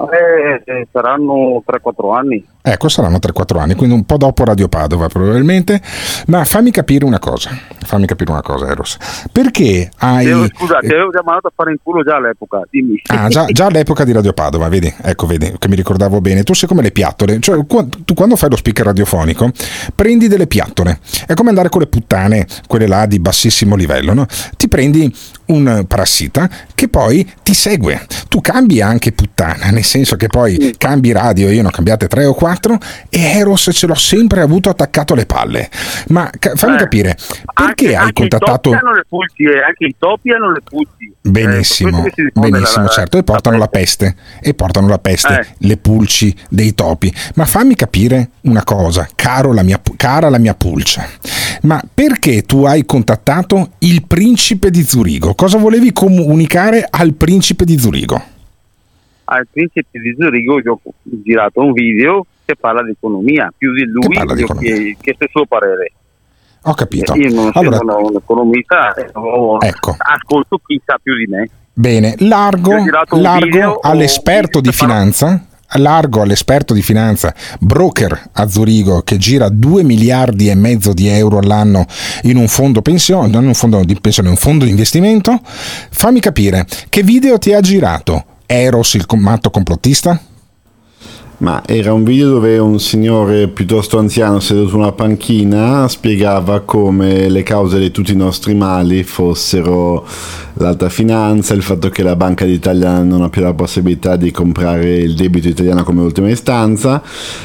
Eh, eh, saranno 3-4 anni. Ecco, saranno 3-4 anni, quindi un po' dopo Radio Padova probabilmente. Ma fammi capire una cosa, fammi capire una cosa, Eros. Perché hai... Avevo- scusa, ti avevo già mandato a fare in culo già all'epoca, dimmi. Ah, già, già all'epoca di Radio Padova, vedi, ecco, vedi, che mi ricordavo bene. Tu sei come le piattole, cioè tu quando fai lo speaker radiofonico prendi delle piattole, è come andare con le puttane, quelle là di bassissimo livello, no? Ti prendi un parassita che poi ti segue. Tu cambi anche puttana, nel senso che poi cambi radio, io ne ho cambiate tre o quattro e Eros ce l'ho sempre avuto attaccato alle palle. Ma ca- fammi Eh, capire, perché hai anche contattato... Pulci, eh, anche i topi hanno le pulci. Benissimo, Eh, si diffonde benissimo, la- certo, e portano la peste, e portano la peste, Eh. le pulci dei topi. Ma fammi capire una cosa, caro la mia, cara la mia pulce, ma perché tu hai contattato il principe di Zurigo? Cosa volevi comunicare al principe di Zurigo? Al principe di Zurigo io ho girato un video che parla di economia, più di lui parla di che, che il suo parere. Ho capito. Io non Allora, sono un economista, ho- Ecco. ascolto chi sa più di me. Bene, largo, largo all'esperto di finanza, largo all'esperto di finanza, broker a Zurigo che gira 2 miliardi e mezzo di euro all'anno in un fondo pensione, non un fondo di pensione, un fondo di investimento. Fammi capire, che video ti ha girato? Eros il matto complottista? Ma era un video dove un signore piuttosto anziano seduto su una panchina spiegava come le cause di tutti i nostri mali fossero l'alta finanza, il fatto che la Banca d'Italia non ha più la possibilità di comprare il debito italiano come ultima istanza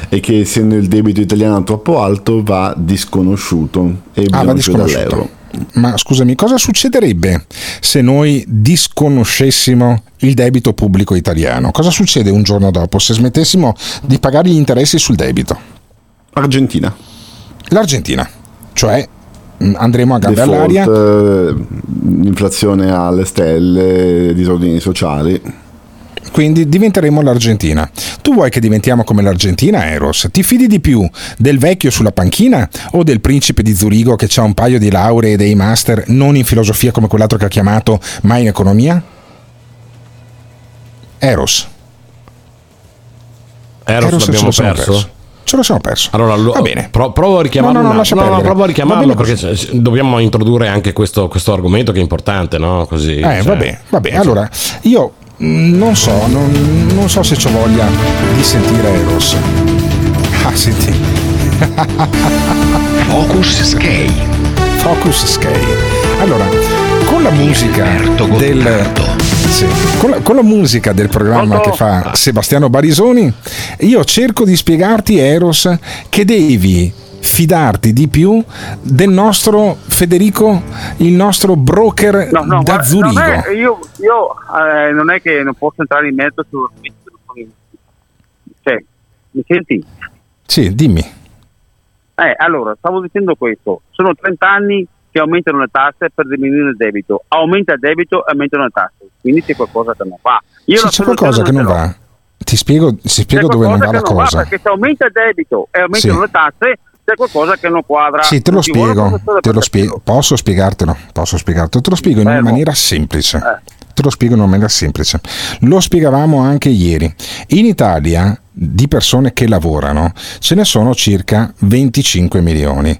e che essendo il debito italiano troppo alto va disconosciuto e Ah, va disconosciuto. dall'euro. Ma scusami, cosa succederebbe se noi disconoscessimo il debito pubblico italiano? Cosa succede un giorno dopo se smettessimo di pagare gli interessi sul debito? Argentina. L'Argentina, cioè mh, andremo a gambe Default, all'aria. eh, inflazione alle stelle, disordini sociali. Quindi diventeremo l'Argentina. Tu vuoi che diventiamo come l'Argentina, Eros? Ti fidi di più del vecchio sulla panchina o del principe di Zurigo che ha un paio di lauree e dei master non in filosofia come quell'altro che ha chiamato, ma in economia? Eros. Eros Eros l'abbiamo perso? perso. Ce lo siamo perso. Allora, lo- Va bene. pro- provo a richiamarlo. No, no, no, no, no, provo a richiamarlo perché dobbiamo introdurre anche questo, questo argomento che è importante, no? Così. Eh, cioè, va bene, va bene. Allora, io non so, non, non so se ho voglia di sentire Eros. [laughs] Ah, senti. [laughs] Focus Skate. Focus Skate. Allora, con la musica del sì, con, la, con la musica del programma che fa Sebastiano Barisoni, io cerco di spiegarti, Eros, che devi fidarti di più del nostro Federico, il nostro broker No, no, da Zurigo. è- io io, eh, non è che non posso entrare in mezzo su cioè, mi senti? Sì, dimmi. Eh, allora, stavo dicendo questo, sono 30 anni che aumentano le tasse per diminuire il debito, aumenta il debito e aumentano le tasse, quindi c'è qualcosa che non va. Io Sì, c'è qualcosa che non va. Ti spiego, ti spiego dove non va la cosa. Va perché se aumenta il debito e aumentano Sì. le tasse, c'è qualcosa che non quadra. Sì, te lo spiego, te lo spiego. Posso spiegartelo? Posso spiegartelo? Te lo spiego in una maniera semplice. Eh. Te lo spiego in una maniera semplice. Lo spiegavamo anche ieri. In Italia di persone che lavorano ce ne sono circa 25 milioni.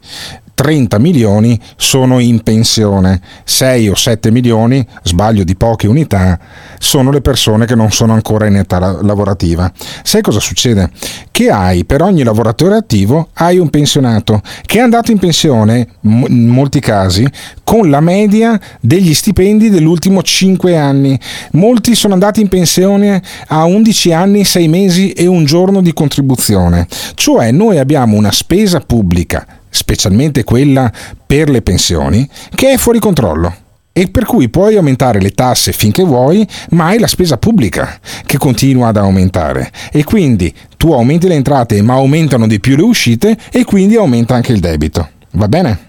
30 milioni sono in pensione, 6 o 7 milioni, sbaglio di poche unità, sono le persone che non sono ancora in età la- lavorativa. Sai cosa succede? Che hai per ogni lavoratore attivo hai un pensionato che è andato in pensione in molti casi con la media degli stipendi dell'ultimo 5 anni. Molti sono andati in pensione a 11 anni, 6 mesi e un giorno di contribuzione. Cioè noi abbiamo una spesa pubblica specialmente quella per le pensioni, che è fuori controllo. E per cui puoi aumentare le tasse finché vuoi, ma hai la spesa pubblica che continua ad aumentare. E quindi tu aumenti le entrate, ma aumentano di più le uscite, e quindi aumenta anche il debito. Va bene?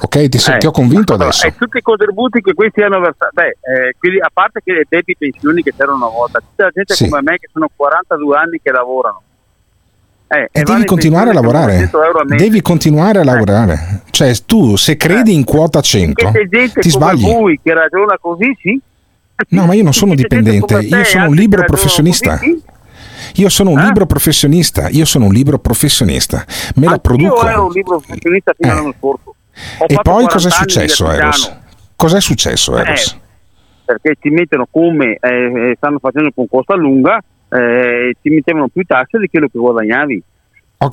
Ok, ti, Eh, ti ho convinto adesso. E tutti i contributi che questi hanno versato, beh, eh, quindi a parte che le debiti pensioni che c'erano una volta, tutta la gente Sì. come me che sono 42 anni che lavorano. Eh, E devi in continuare a con lavorare. 200 euro al mese. Devi continuare a lavorare. Cioè, tu se credi in quota 100, Che c'è gente ti come sbagli. voi che ragiona così, sì? No, ma io non sono dipendente, come te, io sono un libero ragionano professionista. Io sono un libero professionista, io sono un libero professionista, me la produco. Io ero un libro professionista fino Eh. all'anno scorso. E poi 40 cos'è successo. Eros? Cos'è successo, Eros? Eh, perché ci mettono come eh, stanno facendo con costa lunga, eh, ci mettevano più tasse di quello che guadagnavi.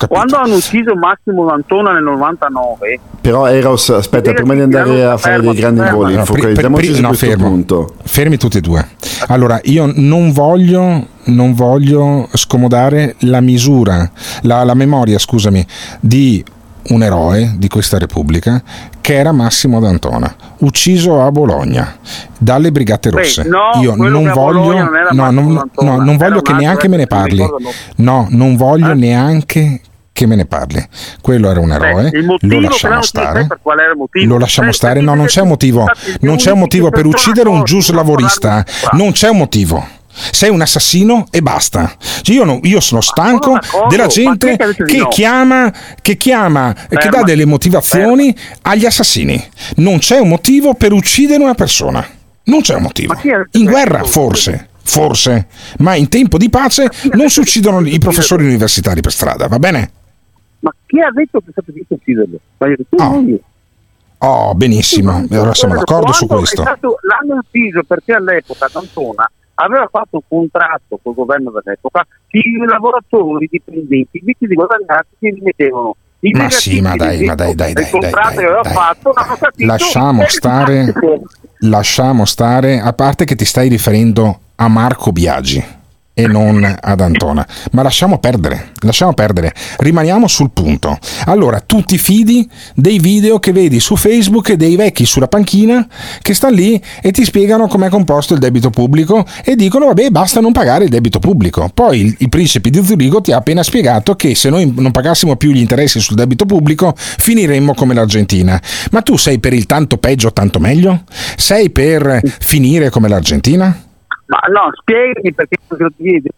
Quando hanno ucciso Massimo D'Antona nel 99, Però Eros, aspetta, prima di andare a fare dei grandi ferma. voli, No, pri- focalizziamoci pri- su no, questo fermo. punto. Fermi tutti e due. Allora, io non voglio, non voglio scomodare la misura, la, la memoria, scusami, di un eroe di questa Repubblica che era Massimo D'Antona, ucciso a Bologna dalle Brigate Beh, Rosse. no, io non voglio, non no, non, no, non voglio che neanche me ne parli. No, non voglio neanche che me ne parli. Quello era un eroe, Beh, lo lasciamo ucciso, stare. Lo lasciamo Eh, stare, no, non c'è motivo. Non c'è motivo per uccidere un accorti gius di non lavorista. parlare Non c'è un motivo. Sei un assassino e basta. Cioè, io, non- io sono stanco della gente che detto che no? chiama, che chiama, che Ferma, dà delle motivazioni agli assassini. Non c'è un motivo per uccidere una persona. Non c'è un motivo. detto In che- guerra, forse. Forse, ma in tempo di pace non si uccidono i professori universitari per strada, va bene? Ma chi ha detto che è stato giusto ucciderlo? Ma io, tu non io. Oh, benissimo, allora siamo d'accordo su questo. Stato, l'hanno ucciso perché all'epoca D'Antona aveva fatto un contratto col governo dell'epoca che i lavoratori i dipendenti invece di guadagnarsi si rimettevano i Ma sì, ma dai, ma dai, dai, dai, dai, dai, dai. fatto Lasciamo e- stare, lasciamo stare, a parte che ti stai riferendo a Marco Biagi e non ad Antona, ma lasciamo perdere, lasciamo perdere, rimaniamo sul punto. Allora, tu ti fidi dei video che vedi su Facebook dei vecchi sulla panchina che stanno lì e ti spiegano com'è composto il debito pubblico e dicono vabbè basta non pagare il debito pubblico. Poi il, il principe di Zurigo ti ha appena spiegato che se noi non pagassimo più gli interessi sul debito pubblico finiremmo come l'Argentina. Ma tu sei per il tanto peggio tanto meglio? Sei per finire come l'Argentina? Ma no spiegami perché non ti chiedi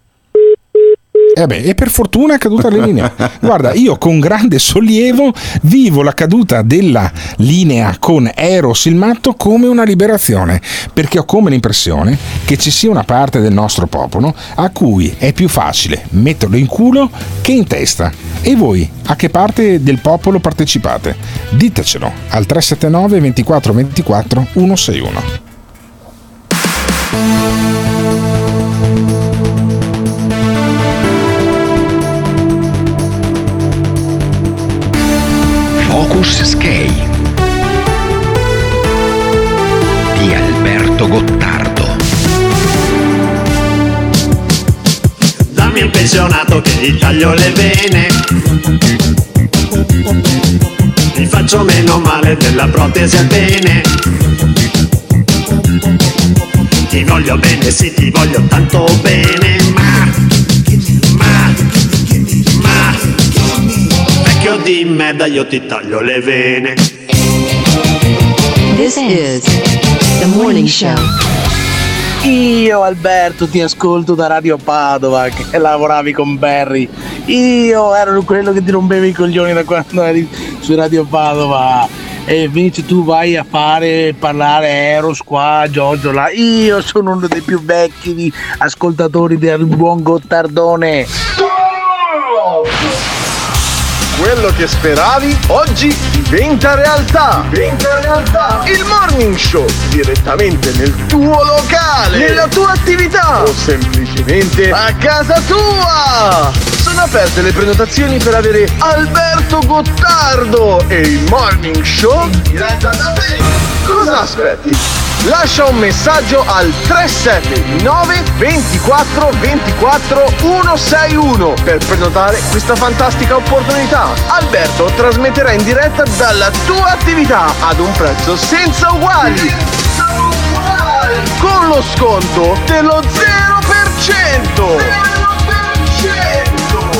E beh, e per fortuna è caduta la linea. Guarda, io con grande sollievo vivo la caduta della linea con Eros il matto come una liberazione, perché ho come l'impressione che ci sia una parte del nostro popolo a cui è più facile metterlo in culo che in testa. E voi a che parte del popolo partecipate? Ditecelo al 379 24 24 161. Focus Skate di Alberto Gottardo. Dammi un pensionato che gli taglio le vene. Gli faccio meno male della protesi al bene. Voglio bene, sì, ti voglio tanto bene, ma, ma, ma, vecchio di merda io ti taglio le vene. This is the morning show. Io Alberto ti ascolto da Radio Padova che lavoravi con Barry. Io ero quello che ti rompeva i coglioni da quando eri su Radio Padova. E invece tu vai a fare parlare Eros qua, Giorgio là. Io sono uno dei più vecchi di ascoltatori del buon Gottardone. Quello che speravi oggi diventa realtà. Diventa realtà. Il morning show direttamente nel tuo locale, nella tua attività o semplicemente a casa tua. Sono aperte le prenotazioni per avere Alberto Gottardo e il morning show diretta da te. Cosa aspetti? Lascia un messaggio al 379 24 24 161 per prenotare questa fantastica opportunità. Alberto trasmetterà in diretta dalla tua attività ad un prezzo senza uguali. Con lo sconto dello 0%.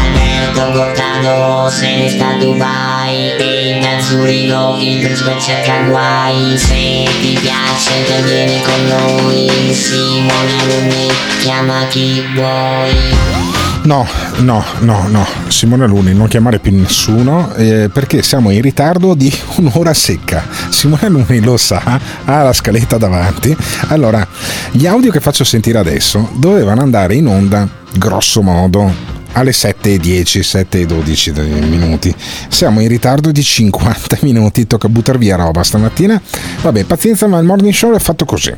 Alberto Gordano se ne sta a Dubai E da Zurigo il principe cerca guai. Se ti piace te vieni con noi Simone Alunni chiama chi vuoi No, no, no, no, Simone Luni, non chiamare più nessuno eh, perché siamo in ritardo di un'ora secca. Simone Luni lo sa, ha la scaletta davanti. Allora, gli audio che faccio sentire adesso dovevano andare in onda grosso modo alle 7.10, 7.12 minuti. Siamo in ritardo di 50 minuti, tocca buttare via roba stamattina. Vabbè, pazienza, ma il morning show è fatto così.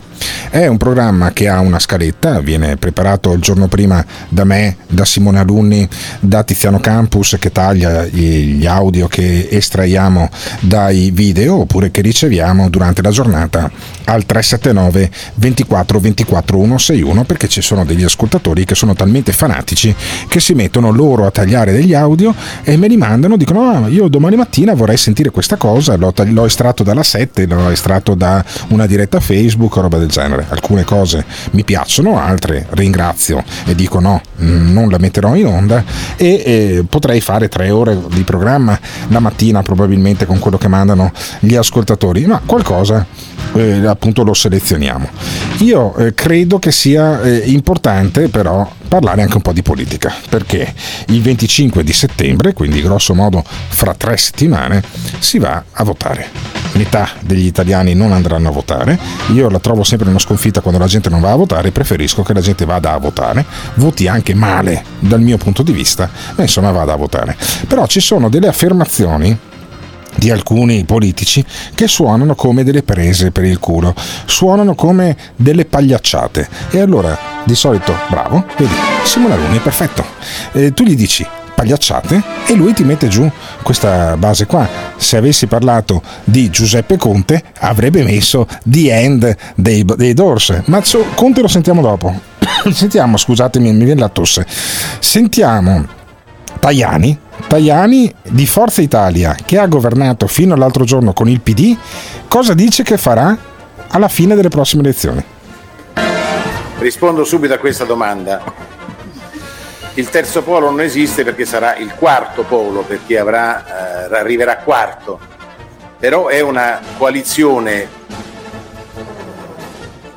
È un programma che ha una scaletta, viene preparato il giorno prima da me, da Simone Alunni, da Tiziano Campus che taglia gli audio che estraiamo dai video oppure che riceviamo durante la giornata al 379 24 24 161 perché ci sono degli ascoltatori che sono talmente fanatici che si mettono loro a tagliare degli audio e me li mandano, dicono ah, io domani mattina vorrei sentire questa cosa, l'ho, l'ho estratto dalla 7, l'ho estratto da una diretta Facebook o roba del genere. Alcune cose mi piacciono, altre ringrazio e dico no, non la metterò in onda e, e potrei fare tre ore di programma la mattina probabilmente con quello che mandano gli ascoltatori, ma qualcosa eh, appunto lo selezioniamo. Io eh, credo che sia eh, importante però parlare anche un po' di politica, perché il 25 di settembre, quindi grosso modo fra tre settimane, si va a votare. Metà degli italiani non andranno a votare, io la trovo sempre una sconfitta quando la gente non va a votare, preferisco che la gente vada a votare, voti anche male dal mio punto di vista, ma insomma vada a votare. Però ci sono delle affermazioni di alcuni politici che suonano come delle prese per il culo, suonano come delle pagliacciate. E allora, di solito, bravo, vedi, Simone Luni, perfetto. E tu gli dici pagliacciate e lui ti mette giù questa base qua. Se avessi parlato di Giuseppe Conte avrebbe messo The End dei, dei Doors, ma Conte lo sentiamo dopo. [coughs] sentiamo, scusatemi, mi viene la tosse. Sentiamo Tajani, Tajani di Forza Italia, che ha governato fino all'altro giorno con il PD, cosa dice che farà alla fine delle prossime elezioni? Rispondo subito a questa domanda. Il terzo polo non esiste perché sarà il quarto polo, perché avrà, eh, arriverà quarto, però è una coalizione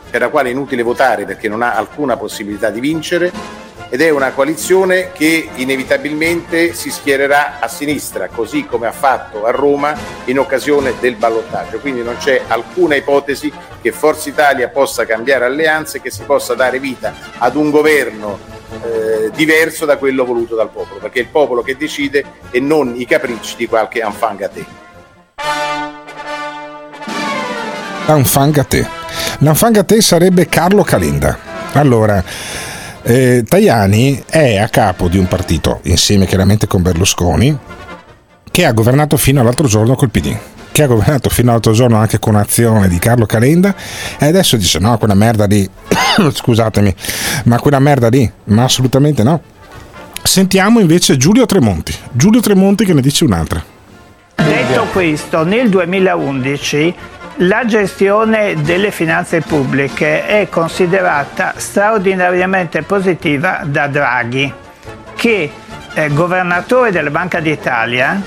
per la quale è inutile votare perché non ha alcuna possibilità di vincere ed è una coalizione che inevitabilmente si schiererà a sinistra, così come ha fatto a Roma in occasione del ballottaggio. Quindi non c'è alcuna ipotesi che Forza Italia possa cambiare alleanze che si possa dare vita ad un governo eh, diverso da quello voluto dal popolo, perché è il popolo che decide e non i capricci di qualche gâté. L'enfant gâté sarebbe Carlo Calenda. Allora, eh, Tajani è a capo di un partito, insieme chiaramente con Berlusconi, che ha governato fino all'altro giorno col PD che ha governato fino all'altro giorno anche con azione di Carlo Calenda e adesso dice no, quella merda lì, [coughs] scusatemi, ma quella merda lì, ma assolutamente no. Sentiamo invece Giulio Tremonti, Giulio Tremonti che ne dice un'altra. Detto questo, nel 2011 la gestione delle finanze pubbliche è considerata straordinariamente positiva da Draghi, che eh, governatore della Banca d'Italia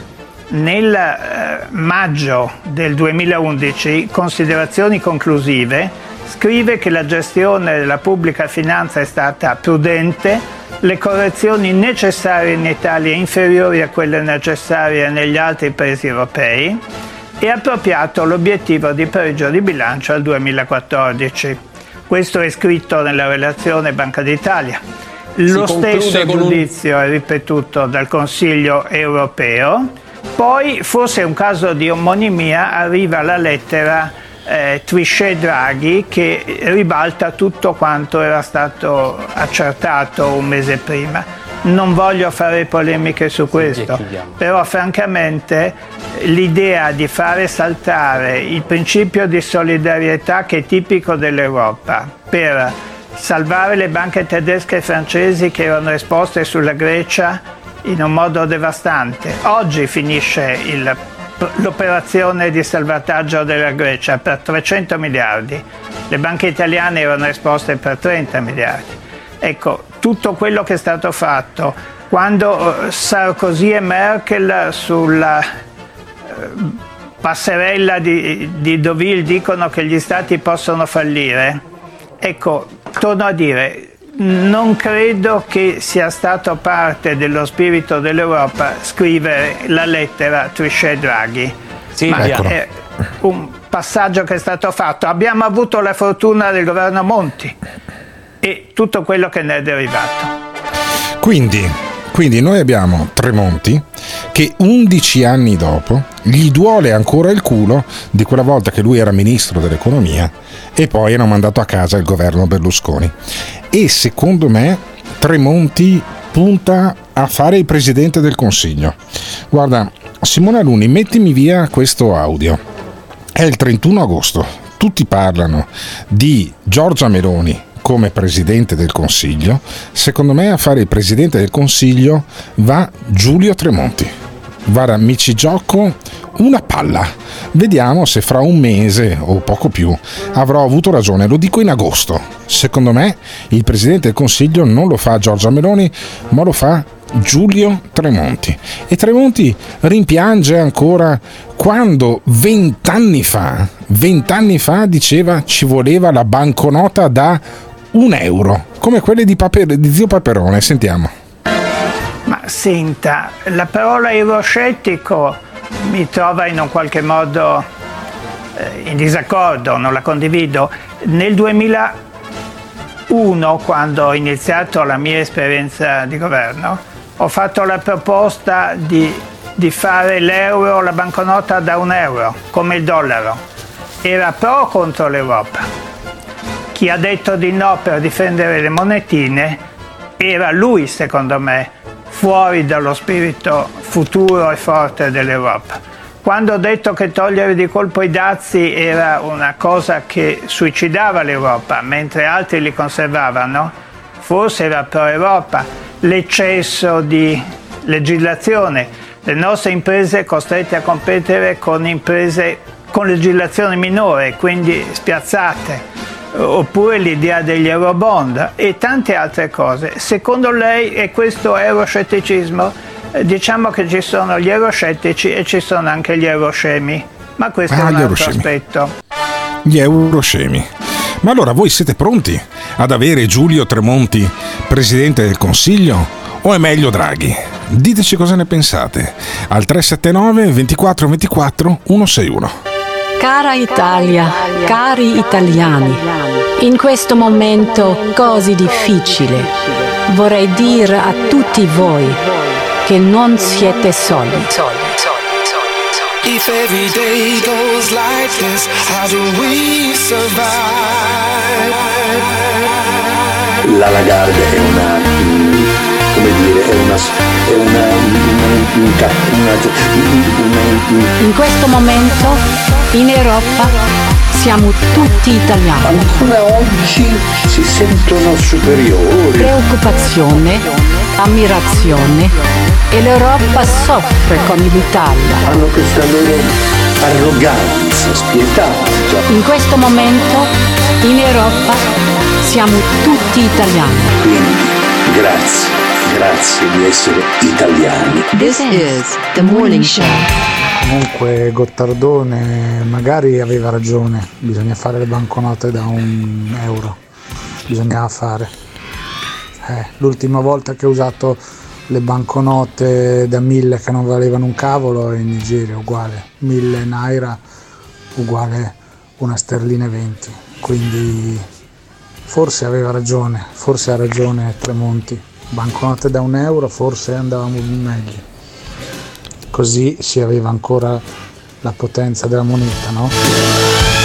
nel eh, maggio del 2011, considerazioni conclusive, scrive che la gestione della pubblica finanza è stata prudente, le correzioni necessarie in Italia inferiori a quelle necessarie negli altri paesi europei e appropriato l'obiettivo di pareggio di bilancio al 2014. Questo è scritto nella relazione Banca d'Italia. Lo stesso giudizio un... è ripetuto dal Consiglio europeo. Poi, forse è un caso di omonimia, arriva la lettera eh, Trichet Draghi che ribalta tutto quanto era stato accertato un mese prima non voglio fare polemiche su questo, però francamente l'idea di fare saltare il principio di solidarietà che è tipico dell'Europa per salvare le banche tedesche e francesi che erano esposte sulla Grecia in un modo devastante. Oggi finisce il, l'operazione di salvataggio della Grecia per 300 miliardi, le banche italiane erano esposte per 30 miliardi. Ecco, tutto quello che è stato fatto, quando eh, Sarkozy e Merkel sulla eh, passerella di, di Deauville dicono che gli stati possono fallire, ecco, torno a dire, non credo che sia stato parte dello spirito dell'Europa scrivere la lettera Trichet Draghi. Sì, ma è un passaggio che è stato fatto. Abbiamo avuto la fortuna del governo Monti e tutto quello che ne è derivato. Quindi, quindi noi abbiamo Tremonti che 11 anni dopo gli duole ancora il culo di quella volta che lui era ministro dell'economia e poi hanno mandato a casa il governo Berlusconi. E secondo me Tremonti punta a fare il presidente del Consiglio. Guarda, Simona Luni, mettimi via questo audio. È il 31 agosto. Tutti parlano di Giorgia Meloni come Presidente del Consiglio, secondo me a fare il Presidente del Consiglio va Giulio Tremonti. Guarda, mi ci gioco una palla. Vediamo se fra un mese o poco più avrò avuto ragione. Lo dico in agosto. Secondo me il Presidente del Consiglio non lo fa Giorgia Meloni, ma lo fa Giulio Tremonti. E Tremonti rimpiange ancora quando vent'anni fa, vent'anni fa diceva ci voleva la banconota da un euro, come quelle di, Paper- di zio Paperone. Sentiamo. Ma senta, la parola euroscettico mi trova in un qualche modo eh, in disaccordo, non la condivido. Nel 2001, quando ho iniziato la mia esperienza di governo, ho fatto la proposta di, di fare l'euro, la banconota da un euro, come il dollaro. Era pro contro l'Europa chi ha detto di no per difendere le monetine era lui, secondo me, fuori dallo spirito futuro e forte dell'Europa. Quando ho detto che togliere di colpo i dazi era una cosa che suicidava l'Europa, mentre altri li conservavano, forse era pro-Europa. L'eccesso di legislazione, le nostre imprese costrette a competere con imprese con legislazione minore, quindi spiazzate oppure l'idea degli eurobond e tante altre cose. Secondo lei è questo euroscetticismo? Eh, diciamo che ci sono gli euroscettici e ci sono anche gli euroscemi, ma questo ah, è un altro euroscemi. aspetto. Gli euroscemi. Ma allora voi siete pronti ad avere Giulio Tremonti presidente del Consiglio o è meglio Draghi? Diteci cosa ne pensate al 379 24 24 161. Cara Italia, cari italiani, in questo momento così difficile vorrei dire a tutti voi che non siete soli. If every day goes like this, how do we survive? la Lagarde è una, è una, una, una, una In questo momento in Europa siamo tutti italiani. Ancora oggi si sentono superiori. Preoccupazione, ammirazione e l'Europa soffre con l'Italia. Hanno questa loro arroganza spietata. In questo momento in Europa siamo tutti italiani. Quindi grazie, grazie di essere italiani. This is the morning show. Comunque Gottardone magari aveva ragione, bisogna fare le banconote da un euro, bisognava fare. Eh, l'ultima volta che ho usato le banconote da 1000 che non valevano un cavolo in Nigeria, uguale, 1000 naira uguale una sterlina e 20, quindi forse aveva ragione, forse ha ragione Tremonti, banconote da un euro forse andavamo meglio così si aveva ancora la potenza della moneta, no?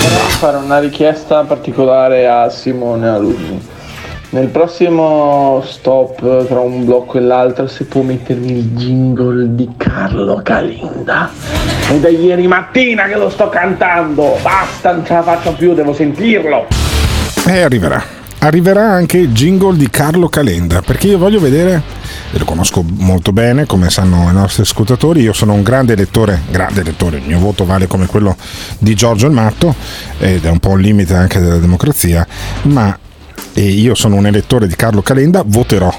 Vorrei fare una richiesta particolare a Simone Alunni. Nel prossimo stop tra un blocco e l'altro se può mettermi il jingle di Carlo Calinda. È da ieri mattina che lo sto cantando, basta, non ce la faccio più, devo sentirlo. E arriverà. Arriverà anche il jingle di Carlo Calenda, perché io voglio vedere lo conosco molto bene, come sanno i nostri ascoltatori. Io sono un grande lettore, grande lettore, il mio voto vale come quello di Giorgio il Matto, ed è un po' il limite anche della democrazia, ma io sono un elettore di Carlo Calenda, voterò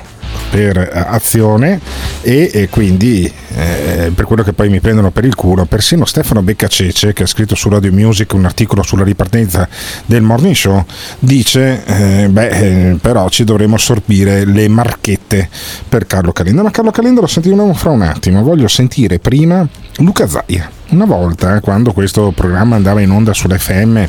per eh, azione e, e quindi eh, per quello che poi mi prendono per il culo persino Stefano Beccacece che ha scritto su Radio Music un articolo sulla ripartenza del morning show dice eh, beh eh, però ci dovremo assorbire le marchette per Carlo Calenda. Ma Carlo Calenda lo sentiremo fra un attimo. Voglio sentire prima Luca Zaia. Una volta eh, quando questo programma andava in onda sull'FM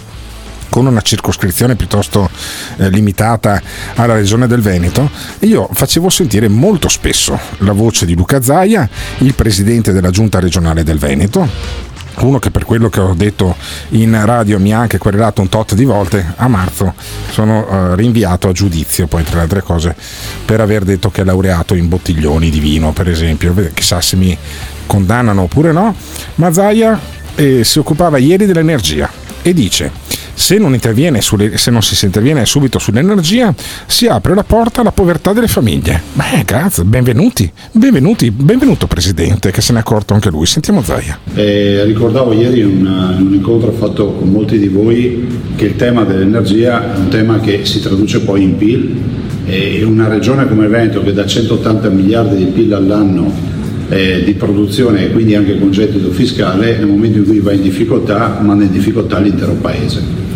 con una circoscrizione piuttosto eh, limitata alla regione del Veneto, io facevo sentire molto spesso la voce di Luca Zaia, il presidente della giunta regionale del Veneto, uno che per quello che ho detto in radio mi ha anche querelato un tot di volte, a marzo sono uh, rinviato a giudizio, poi tra le altre cose, per aver detto che è laureato in bottiglioni di vino, per esempio, chissà se mi condannano oppure no, ma Zaia eh, si occupava ieri dell'energia e dice se non, sulle, se non, si interviene subito sull'energia, si apre la porta alla povertà delle famiglie. Beh, grazie, benvenuti, benvenuti, benvenuto Presidente, che se ne è accorto anche lui. Sentiamo Zaia. Eh, ricordavo ieri in un incontro fatto con molti di voi che il tema dell'energia è un tema che si traduce poi in PIL e una regione come Veneto che da 180 miliardi di PIL all'anno eh, di produzione e quindi anche con gettito fiscale nel momento in cui va in difficoltà manda in difficoltà l'intero paese.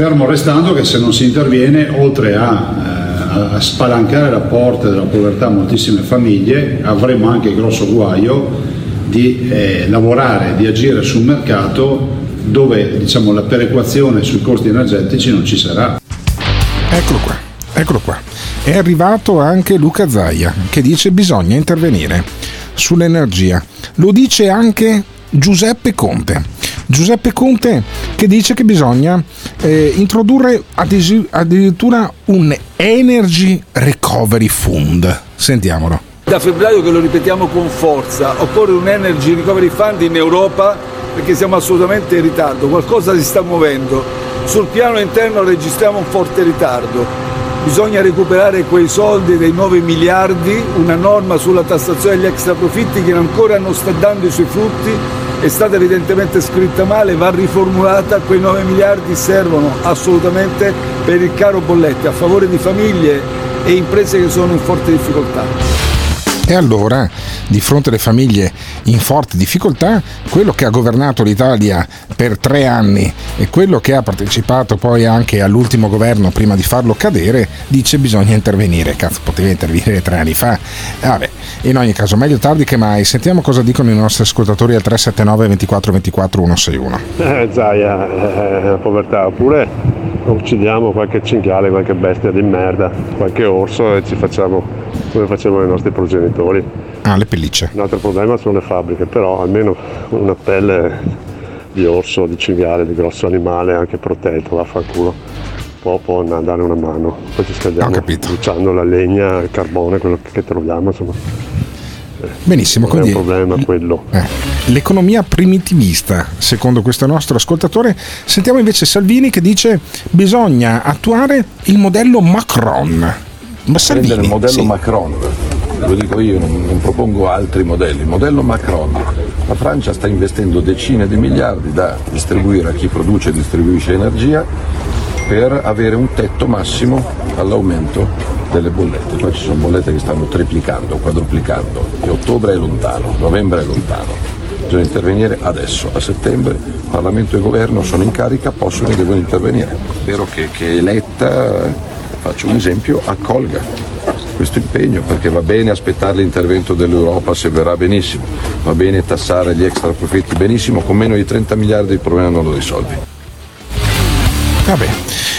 Fermo restando che se non si interviene, oltre a, eh, a spalancare la porta della povertà a moltissime famiglie, avremo anche il grosso guaio di eh, lavorare, di agire sul mercato dove diciamo, la perequazione sui costi energetici non ci sarà. Eccolo qua, eccolo qua. È arrivato anche Luca Zaia che dice bisogna intervenire sull'energia. Lo dice anche Giuseppe Conte. Giuseppe Conte che dice che bisogna eh, introdurre addirittura un Energy Recovery Fund. Sentiamolo. Da febbraio che lo ripetiamo con forza, occorre un Energy Recovery Fund in Europa perché siamo assolutamente in ritardo, qualcosa si sta muovendo. Sul piano interno registriamo un forte ritardo. Bisogna recuperare quei soldi dei 9 miliardi, una norma sulla tassazione degli extra profitti che ancora non sta dando i suoi frutti è stata evidentemente scritta male, va riformulata, quei 9 miliardi servono assolutamente per il caro bollette a favore di famiglie e imprese che sono in forte difficoltà. E allora, di fronte alle famiglie in forte difficoltà, quello che ha governato l'Italia per tre anni e quello che ha partecipato poi anche all'ultimo governo prima di farlo cadere, dice bisogna intervenire. Cazzo, poteva intervenire tre anni fa. Vabbè, in ogni caso, meglio tardi che mai. Sentiamo cosa dicono i nostri ascoltatori al 379 24 24 161. Eh, Zaia, eh, povertà, oppure uccidiamo qualche cinghiale, qualche bestia di merda, qualche orso e ci facciamo come facevano i nostri progenitori. Ah, le pellicce. Un altro problema sono le fabbriche, però almeno una pelle di orso, di cinghiale, di grosso animale, anche protetto, vaffanculo. può, può dare una mano. Poi ci scaldiamo bruciando la legna, il carbone, quello che troviamo, insomma. Benissimo, non quindi è un problema quello. eh, l'economia primitivista, secondo questo nostro ascoltatore. Sentiamo invece Salvini che dice bisogna attuare il modello Macron. Ma Salvini, prendere il modello sì. Macron, lo dico io, non, non propongo altri modelli, il modello Macron. La Francia sta investendo decine di miliardi da distribuire a chi produce e distribuisce energia per avere un tetto massimo all'aumento delle bollette. Poi ci sono bollette che stanno triplicando, quadruplicando e ottobre è lontano, novembre è lontano. Bisogna intervenire adesso, a settembre Parlamento e Governo sono in carica, possono e devono intervenire. Spero che, che Letta, eh, faccio un esempio, accolga questo impegno perché va bene aspettare l'intervento dell'Europa se verrà benissimo, va bene tassare gli extra profitti benissimo, con meno di 30 miliardi il problema non lo risolvi. Vabbè.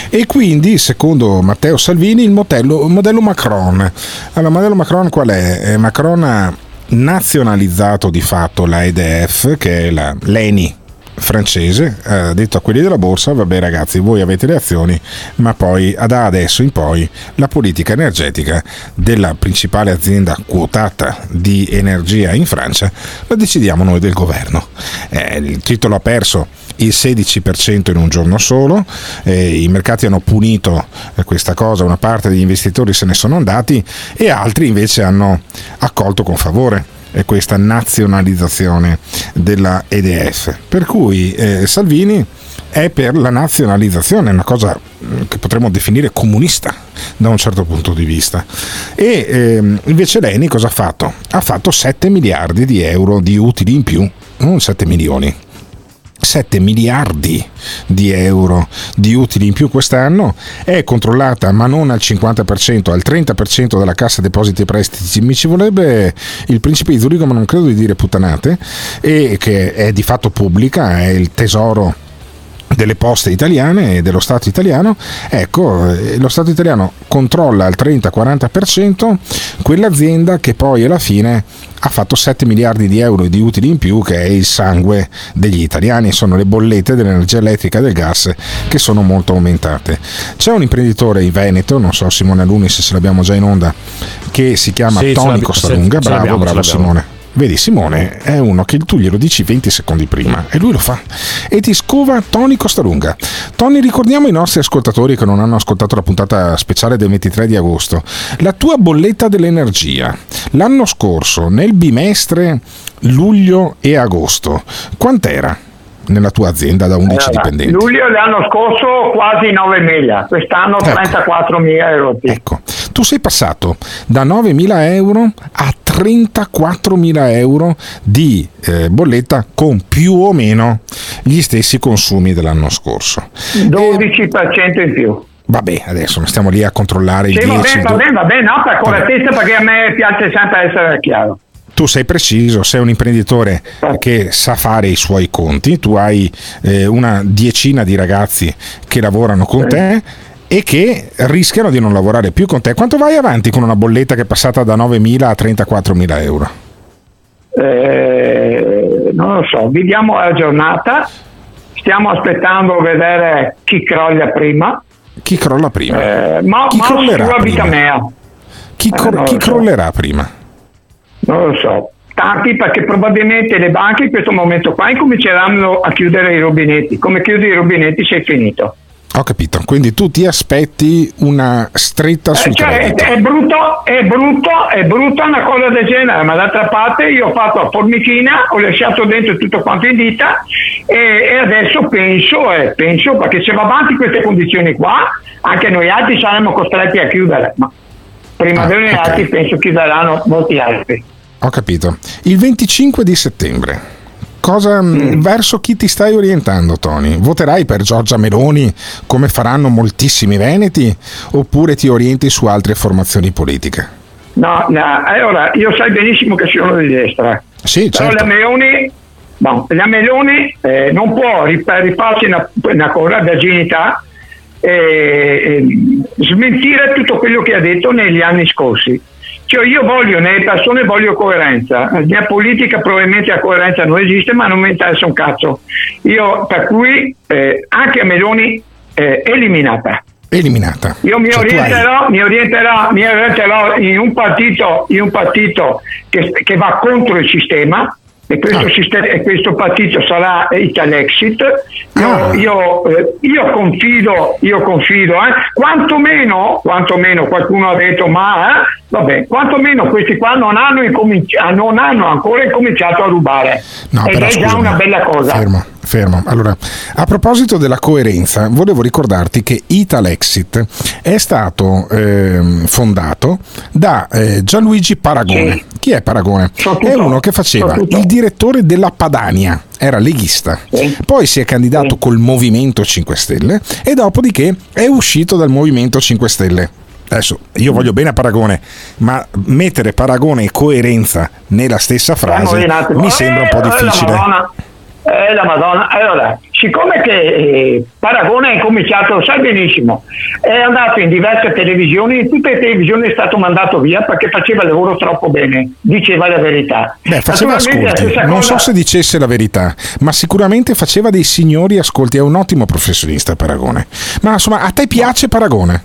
E quindi, secondo Matteo Salvini, il modello, modello Macron. Allora, modello Macron qual è? Eh, Macron ha nazionalizzato di fatto la EDF, che è la, l'ENI francese, ha detto a quelli della borsa, vabbè ragazzi, voi avete le azioni, ma poi da adesso in poi la politica energetica della principale azienda quotata di energia in Francia la decidiamo noi del governo. Eh, il titolo ha perso il 16% in un giorno solo, eh, i mercati hanno punito eh, questa cosa, una parte degli investitori se ne sono andati e altri invece hanno accolto con favore eh, questa nazionalizzazione della EDF. Per cui eh, Salvini è per la nazionalizzazione, una cosa mm, che potremmo definire comunista da un certo punto di vista. E ehm, invece Leni cosa ha fatto? Ha fatto 7 miliardi di euro di utili in più, non 7 milioni. 7 miliardi di euro di utili in più quest'anno, è controllata ma non al 50%, al 30% dalla cassa depositi e prestiti. Mi ci vorrebbe il principe di Zurigo, ma non credo di dire puttanate, e che è di fatto pubblica, è il tesoro delle poste italiane e dello Stato italiano, ecco, eh, lo Stato italiano controlla al 30-40% quell'azienda che poi alla fine ha fatto 7 miliardi di euro di utili in più, che è il sangue degli italiani, sono le bollette dell'energia elettrica e del gas che sono molto aumentate. C'è un imprenditore in Veneto, non so Simone Lunis se l'abbiamo già in onda, che si chiama Sì, Costalunga, ce bravo, bravo. Simone. Vedi Simone è uno che tu glielo dici 20 secondi prima e lui lo fa e ti scova Tony Costalunga. Tony ricordiamo ai nostri ascoltatori che non hanno ascoltato la puntata speciale del 23 di agosto. La tua bolletta dell'energia l'anno scorso nel bimestre luglio e agosto quant'era nella tua azienda da 11 Allora, dipendenti? Luglio dell'anno scorso quasi 9.000, quest'anno Ecco. 34.000 euro. Ecco, tu sei passato da 9.000 euro a 34.000 euro di eh, bolletta con più o meno gli stessi consumi dell'anno scorso. 12% in più. Vabbè, adesso non stiamo lì a controllare Sì, va 10. bene, va bene, va bene, no, per correttezza perché a me piace sempre essere chiaro. Tu sei preciso, sei un imprenditore che sa fare i suoi conti, tu hai eh, una decina di ragazzi che lavorano con te e che rischiano di non lavorare più con te. Quanto vai avanti con una bolletta che è passata da 9.000 a 34.000 euro? Eh, non lo so, viviamo la giornata, stiamo aspettando a vedere chi croglia prima. Chi crolla prima? Eh, ma Chi ma crollerà prima? mea. Chi, Eh, cor- non chi so. crollerà prima? Non lo so. Tanti perché probabilmente le banche in questo momento qua incominceranno a chiudere i rubinetti. Come chiudi i rubinetti sei finito. Ho capito, quindi tu ti aspetti una stretta sul Eh, cioè, è, è brutto, è brutto, è brutta una cosa del genere, ma d'altra parte io ho fatto a formichina, ho lasciato dentro tutto quanto in dita e, e adesso penso, eh, penso, perché se va avanti queste condizioni qua, anche noi altri saremo costretti a chiudere, ma prima Ah, di noi ok. altri penso chiuderanno molti altri. Ho capito. Il 25 di settembre, cosa, Mm. verso chi ti stai orientando, Tony? Voterai per Giorgia Meloni come faranno moltissimi veneti oppure ti orienti su altre formazioni politiche? No, no, allora io sai benissimo che sono di destra. Sì, Però certo. la Meloni, no, la Meloni eh, non può rifarsi una, una cosa virginità e, e smentire tutto quello che ha detto negli anni scorsi. Cioè io voglio, nelle persone voglio coerenza, la mia politica probabilmente la coerenza non esiste ma non mi interessa un cazzo. Io per cui eh, anche a Meloni eh, eliminata. Eliminata. Io mi, Cioè, tu hai- orienterò, mi, orienterò, mi orienterò in un partito, in un partito che, che va contro il sistema. E questo, Ah. sistema- e questo partito sarà Italexit. Io, Ah. io, eh, io confido, io confido eh, quantomeno, quantomeno qualcuno ha detto, ma eh, vabbè, quantomeno questi qua non hanno, incominci- non hanno ancora incominciato a rubare. No, Ed è già una bella cosa. Fermo, fermo. Allora, a proposito della coerenza, volevo ricordarti che Italexit è stato ehm, fondato da eh, Gianluigi Paragone. Chi è Paragone? È uno che faceva il direttore della Padania, era leghista. Poi si è candidato col Movimento 5 Stelle e dopodiché è uscito dal Movimento 5 Stelle. Adesso io voglio bene a Paragone, ma mettere Paragone e coerenza nella stessa frase mi sembra un po' Eh, difficile. Eh, la Madonna. Allora, siccome che eh, Paragone è cominciato, lo sai benissimo, è andato in diverse televisioni, in tutte le televisioni è stato mandato via perché faceva il lavoro troppo bene, diceva la verità. Beh, faceva ascolti, non cosa- so se dicesse la verità, ma sicuramente faceva dei signori ascolti, è un ottimo professionista Paragone. Ma insomma, a te piace Paragone?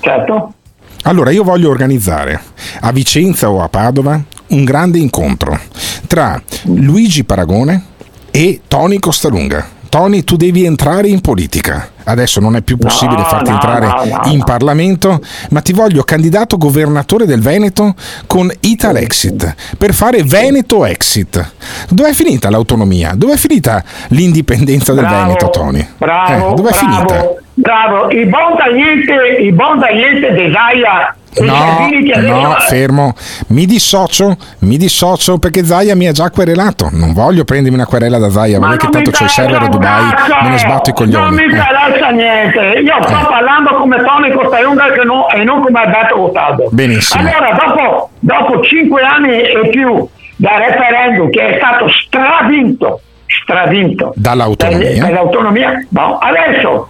Certo. Allora io voglio organizzare a Vicenza o a Padova un grande incontro tra Luigi Paragone e Tony Costalunga. Tony, tu devi entrare in politica. Adesso non è più possibile No, farti no, entrare no, in. Parlamento, ma ti voglio candidato governatore del Veneto con Italexit per fare Veneto Exit. Dov'è finita l'autonomia? Dov'è finita l'indipendenza del Bravo, Veneto, Tony? Bravo, Eh, dov'è bravo, finita? bravo. I buon i buon da niente Desaia e No, no, fermo. Mi dissocio, mi dissocio perché Zaia mi ha già querelato. Non voglio prendermi una querela da Zaia, Ma che non tanto c'è il server a Dubai, cazzo! me ne sbatto i Non coglioni. mi Eh. interessa niente, io sto parlando come Tony Costalunga che no- e non come Alberto Gottardo. Benissimo. Allora, dopo, dopo cinque anni e più dal referendum che è stato stravinto, stravinto Dall'autonomia. per, per l'autonomia, no, adesso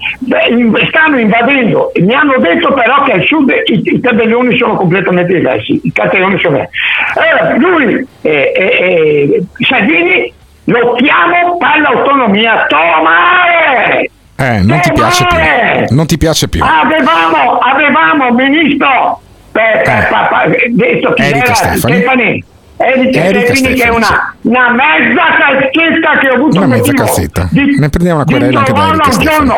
stanno invadendo, mi hanno detto però che al sud i, i tabelloni sono completamente diversi, i cartelloni sono diversi. Allora, lui, eh, eh, eh, Salvini, lottiamo per l'autonomia, tomare! Eh, non ti piace più. Non ti piace più. Avevamo, avevamo ministro per, per- per- per- detto chi Eh. Erika era Stefani. Stefani. Erika Erika Stefani che è una, una mezza calzetta che ho avuto Una mezza calzetta. di- Ne prendiamo una querela anche da Erika Stefani.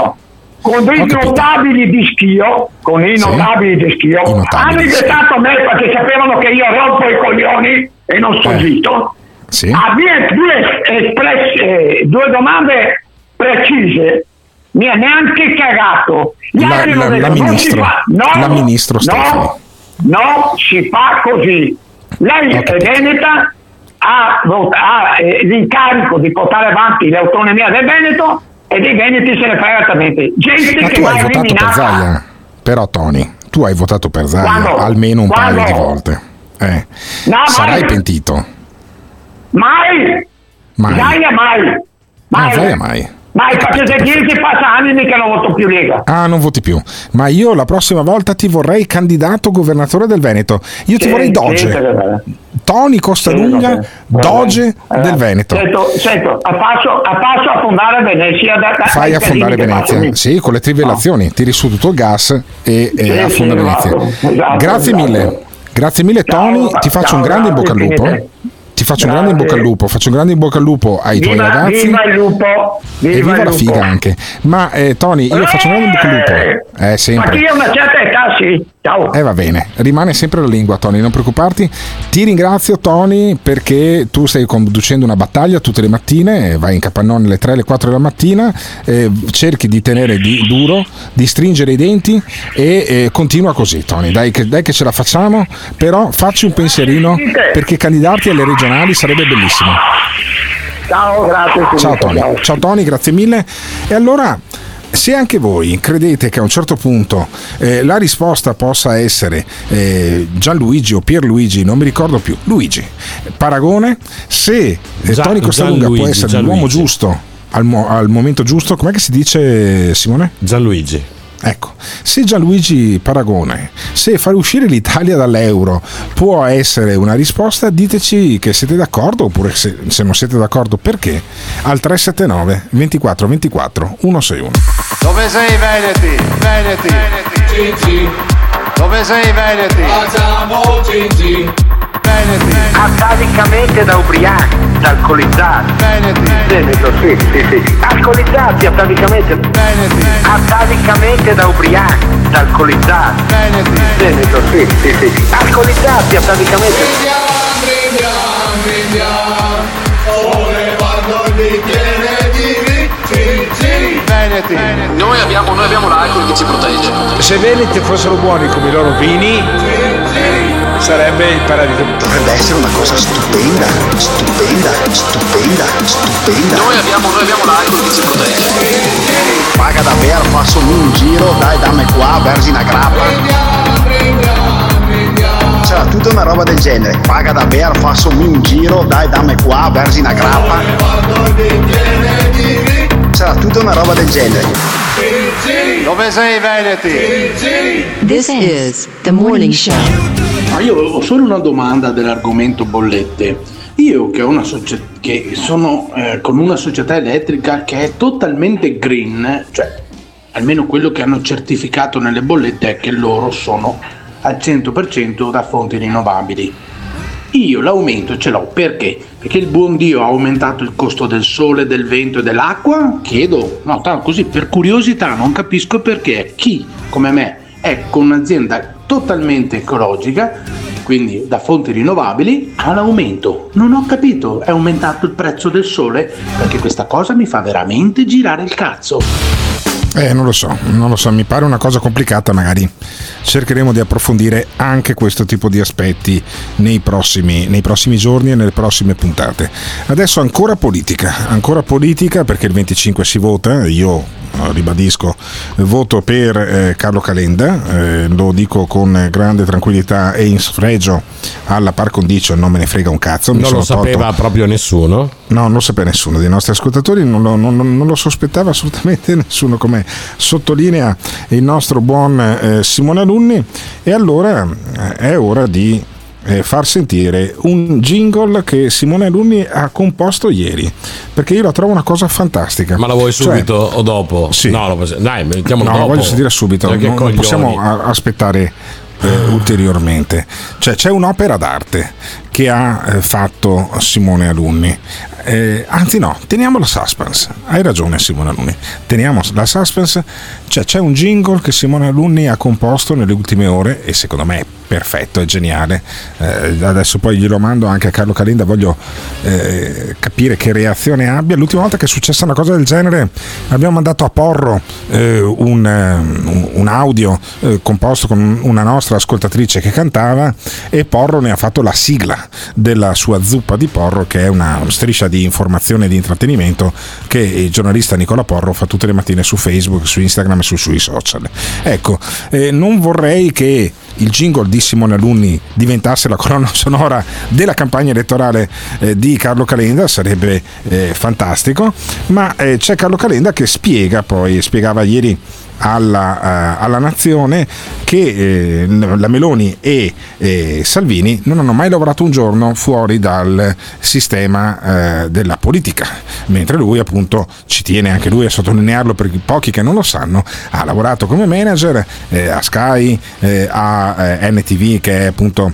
con dei notabili di schio con i Sì. notabili di schio notabili hanno invitato me perché sapevano che io rompo i coglioni e non sto Eh. zitto Sì. Abbia due, espress- eh, due domande precise mi ha neanche cagato Gli La- la- la detto, non ministro- fa- no, la ministro Stefani. no, no, si fa così lei è veneta ha, ha, eh, l'incarico di portare avanti l'autonomia del Veneto e dei veneti se ne frega altamente gente Ma che tu hai votato per Zaia. Però, Tony, tu hai votato per Zaia Quando? almeno un paio Quando? di volte. Eh. No, Sarai mai. pentito. mai Mai. Zaia mai mai Ah, Zaia mai. Mai, perché se dieci passa anni mica non voto più Lega. Ah, non voti più. Ma io la prossima volta ti vorrei candidato governatore del Veneto. Io ti Sì, vorrei Doge. sì. Tony Costalunga, Sì, Doge vabbè. del Veneto. Sento, sento, a passo, a passo a fondare Venezia. Da, da, Fai affondare che Venezia. Sì, con le trivellazioni. Tiri su tutto il gas e, e affonda Venezia. esatto, esatto, Grazie esatto. mille. Grazie mille Tony, ti faccio ciao, un grande in bocca al lupo. Faccio un grande in bocca al lupo, faccio un grande in bocca al lupo ai tuoi Viva, ragazzi. viva il lupo, viva, e viva il la lupo. figa anche. Ma eh, Tony, io faccio un grande in bocca al lupo. Eh, Ma sempre. chi ha una certa età, sì. Ciao. Eh va bene, rimane sempre la lingua Tony, non preoccuparti. Ti ringrazio Tony perché tu stai conducendo una battaglia tutte le mattine, vai in capannone alle 3 alle 4 della mattina, eh, cerchi di tenere di- duro, di stringere i denti e eh, continua così Tony, dai che, dai che ce la facciamo, però facci un pensierino perché candidarti alle regionali sarebbe bellissimo. Ciao, grazie. Ciao Tony, ciao Tony, grazie mille. E allora, se anche voi credete che a un certo punto eh, la risposta possa essere eh, Gianluigi o Pierluigi, non mi ricordo più, Luigi, Paragone, se eh, Gian- Tony Costalunga può Gianluigi, essere l'uomo Gianluigi. giusto al, mo- al momento giusto, com'è che si dice Simone? Gianluigi. Ecco, se Gianluigi Paragone, se far uscire l'Italia dall'euro può essere una risposta, diteci che siete d'accordo oppure se, se non siete d'accordo perché. Al 379 24 24 161. Dove sei Veneti? Veneti. Veneti. Dove sei Veneti? Facciamo Gigi. Veneti. Atavicamente da ubriachi, da alcolizzati. Veneti. Veneto, sì, sì, sì. Alcolizzati atavicamente. Veneti. Atavicamente da ubriachi, da alcolizzati. Veneti. Veneto, sì, sì, sì. Alcolizzati atavicamente. Sollevando il bicchiere di Gigi. Veneti. Noi abbiamo, noi abbiamo l'alcol che ci protegge. Se Veneti fossero buoni come i loro vini, sarebbe il paradiso. Dovrebbe essere una cosa stupenda, stupenda, stupenda, stupenda. Noi abbiamo, noi abbiamo l'alcol che ci protegge. Paga davvero, faccio un giro, dai dammi qua, vergine grappa. C'era tutta una roba del genere. Paga davvero, faccio un giro, dai dammi qua, vergine grappa. C'era tutta una roba del genere. Dove sei Veneti? This is the morning show. Ma io ho solo una domanda dell'argomento bollette. Io che, ho una socie- che sono eh, con una società elettrica che è totalmente green, cioè almeno quello che hanno certificato nelle bollette è che loro sono al 100% da fonti rinnovabili. Io l'aumento ce l'ho perché? Perché il buon Dio ha aumentato il costo del sole, del vento e dell'acqua? Chiedo, no, tanto così per curiosità, non capisco perché chi come me è con un'azienda totalmente ecologica, quindi da fonti rinnovabili, ha l'aumento. Non ho capito, è aumentato il prezzo del sole perché questa cosa mi fa veramente girare il cazzo. Eh, non lo so, non lo so, mi pare una cosa complicata, magari cercheremo di approfondire anche questo tipo di aspetti nei prossimi, nei prossimi giorni e nelle prossime puntate. Adesso ancora politica, ancora politica perché il 25 si vota, io eh, ribadisco, voto per eh, Carlo Calenda, eh, lo dico con grande tranquillità e in sfregio alla par condicio, non me ne frega un cazzo. Non lo sapeva tolto- proprio nessuno. No, non lo sapeva nessuno dei nostri ascoltatori, non lo, non- non lo sospettava assolutamente [laughs] nessuno, come sottolinea il nostro buon eh, Simone Alunni. E allora eh, è ora di eh, far sentire un jingle che Simone Alunni ha composto ieri, perché io la trovo una cosa fantastica. Ma la vuoi Cioè, subito o dopo? Sì. No, lo dai, mettiamolo No, dopo. voglio sentire subito, Cioè, non, non possiamo aspettare eh, ulteriormente. Cioè, c'è un'opera d'arte che ha eh, fatto Simone Alunni. Eh, anzi, no, teniamo la suspense. Hai ragione, Simone Alunni. Teniamo la suspense. Cioè, c'è un jingle che Simone Alunni ha composto nelle ultime ore e secondo me è perfetto, è geniale. Eh, adesso poi glielo mando anche a Carlo Calinda. Voglio eh, capire che reazione abbia. L'ultima volta che è successa una cosa del genere, abbiamo mandato a Porro eh, un, eh, un- audio composto con una nostra ascoltatrice che cantava e Porro ne ha fatto la sigla della sua zuppa di Porro, che è una striscia di informazione e di intrattenimento che il giornalista Nicola Porro fa tutte le mattine su Facebook, su Instagram e su- sui social. Ecco, eh, non vorrei che il jingle di Simone Alunni diventasse la colonna [laughs] sonora della campagna elettorale eh, di Carlo Calenda, sarebbe eh, fantastico, ma eh, c'è Carlo Calenda che spiega poi, spiegava ieri alla, eh, alla nazione che eh, la Meloni e eh, Salvini non hanno mai lavorato un giorno fuori dal sistema della politica, mentre lui appunto ci tiene anche lui a sottolinearlo per pochi che non lo sanno, ha lavorato come manager a Sky, a NTV che è appunto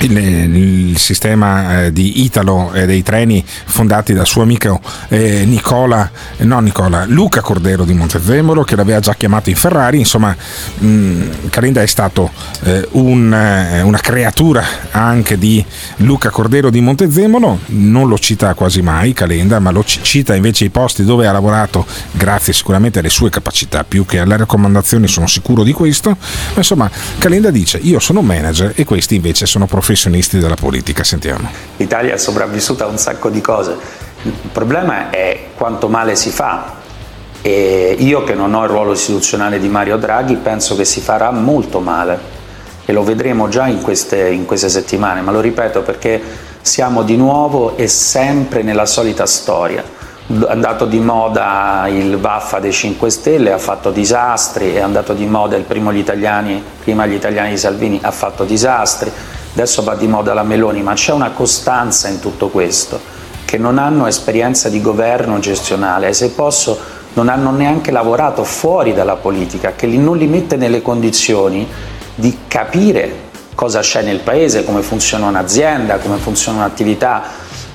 il, il sistema eh, di Italo e dei treni fondati dal suo amico eh, Nicola, eh, no Nicola, Luca Cordero di Montezemolo che l'aveva già chiamato in Ferrari, insomma mh, Calenda è stato eh, un, eh, una creatura anche di Luca Cordero di Montezemolo, non lo cita quasi mai Calenda, ma lo ci- cita invece i posti dove ha lavorato grazie sicuramente alle sue capacità, più che alle raccomandazioni sono sicuro di questo, ma insomma Calenda dice io sono manager e questi invece sono professionisti della politica, sentiamo. L'Italia è sopravvissuta a un sacco di cose. Il problema è quanto male si fa. E io che non ho il ruolo istituzionale di Mario Draghi penso che si farà molto male e lo vedremo già in queste, in queste settimane, ma lo ripeto perché siamo di nuovo e sempre nella solita storia. è andato di moda il Vaffa dei 5 Stelle, ha fatto disastri, è andato di moda il primo gli italiani, prima gli italiani di Salvini, ha fatto disastri, adesso va di moda la Meloni, ma c'è una costanza in tutto questo, che non hanno esperienza di governo gestionale e se posso non hanno neanche lavorato fuori dalla politica, che non li mette nelle condizioni di capire cosa c'è nel paese, come funziona un'azienda, come funziona un'attività.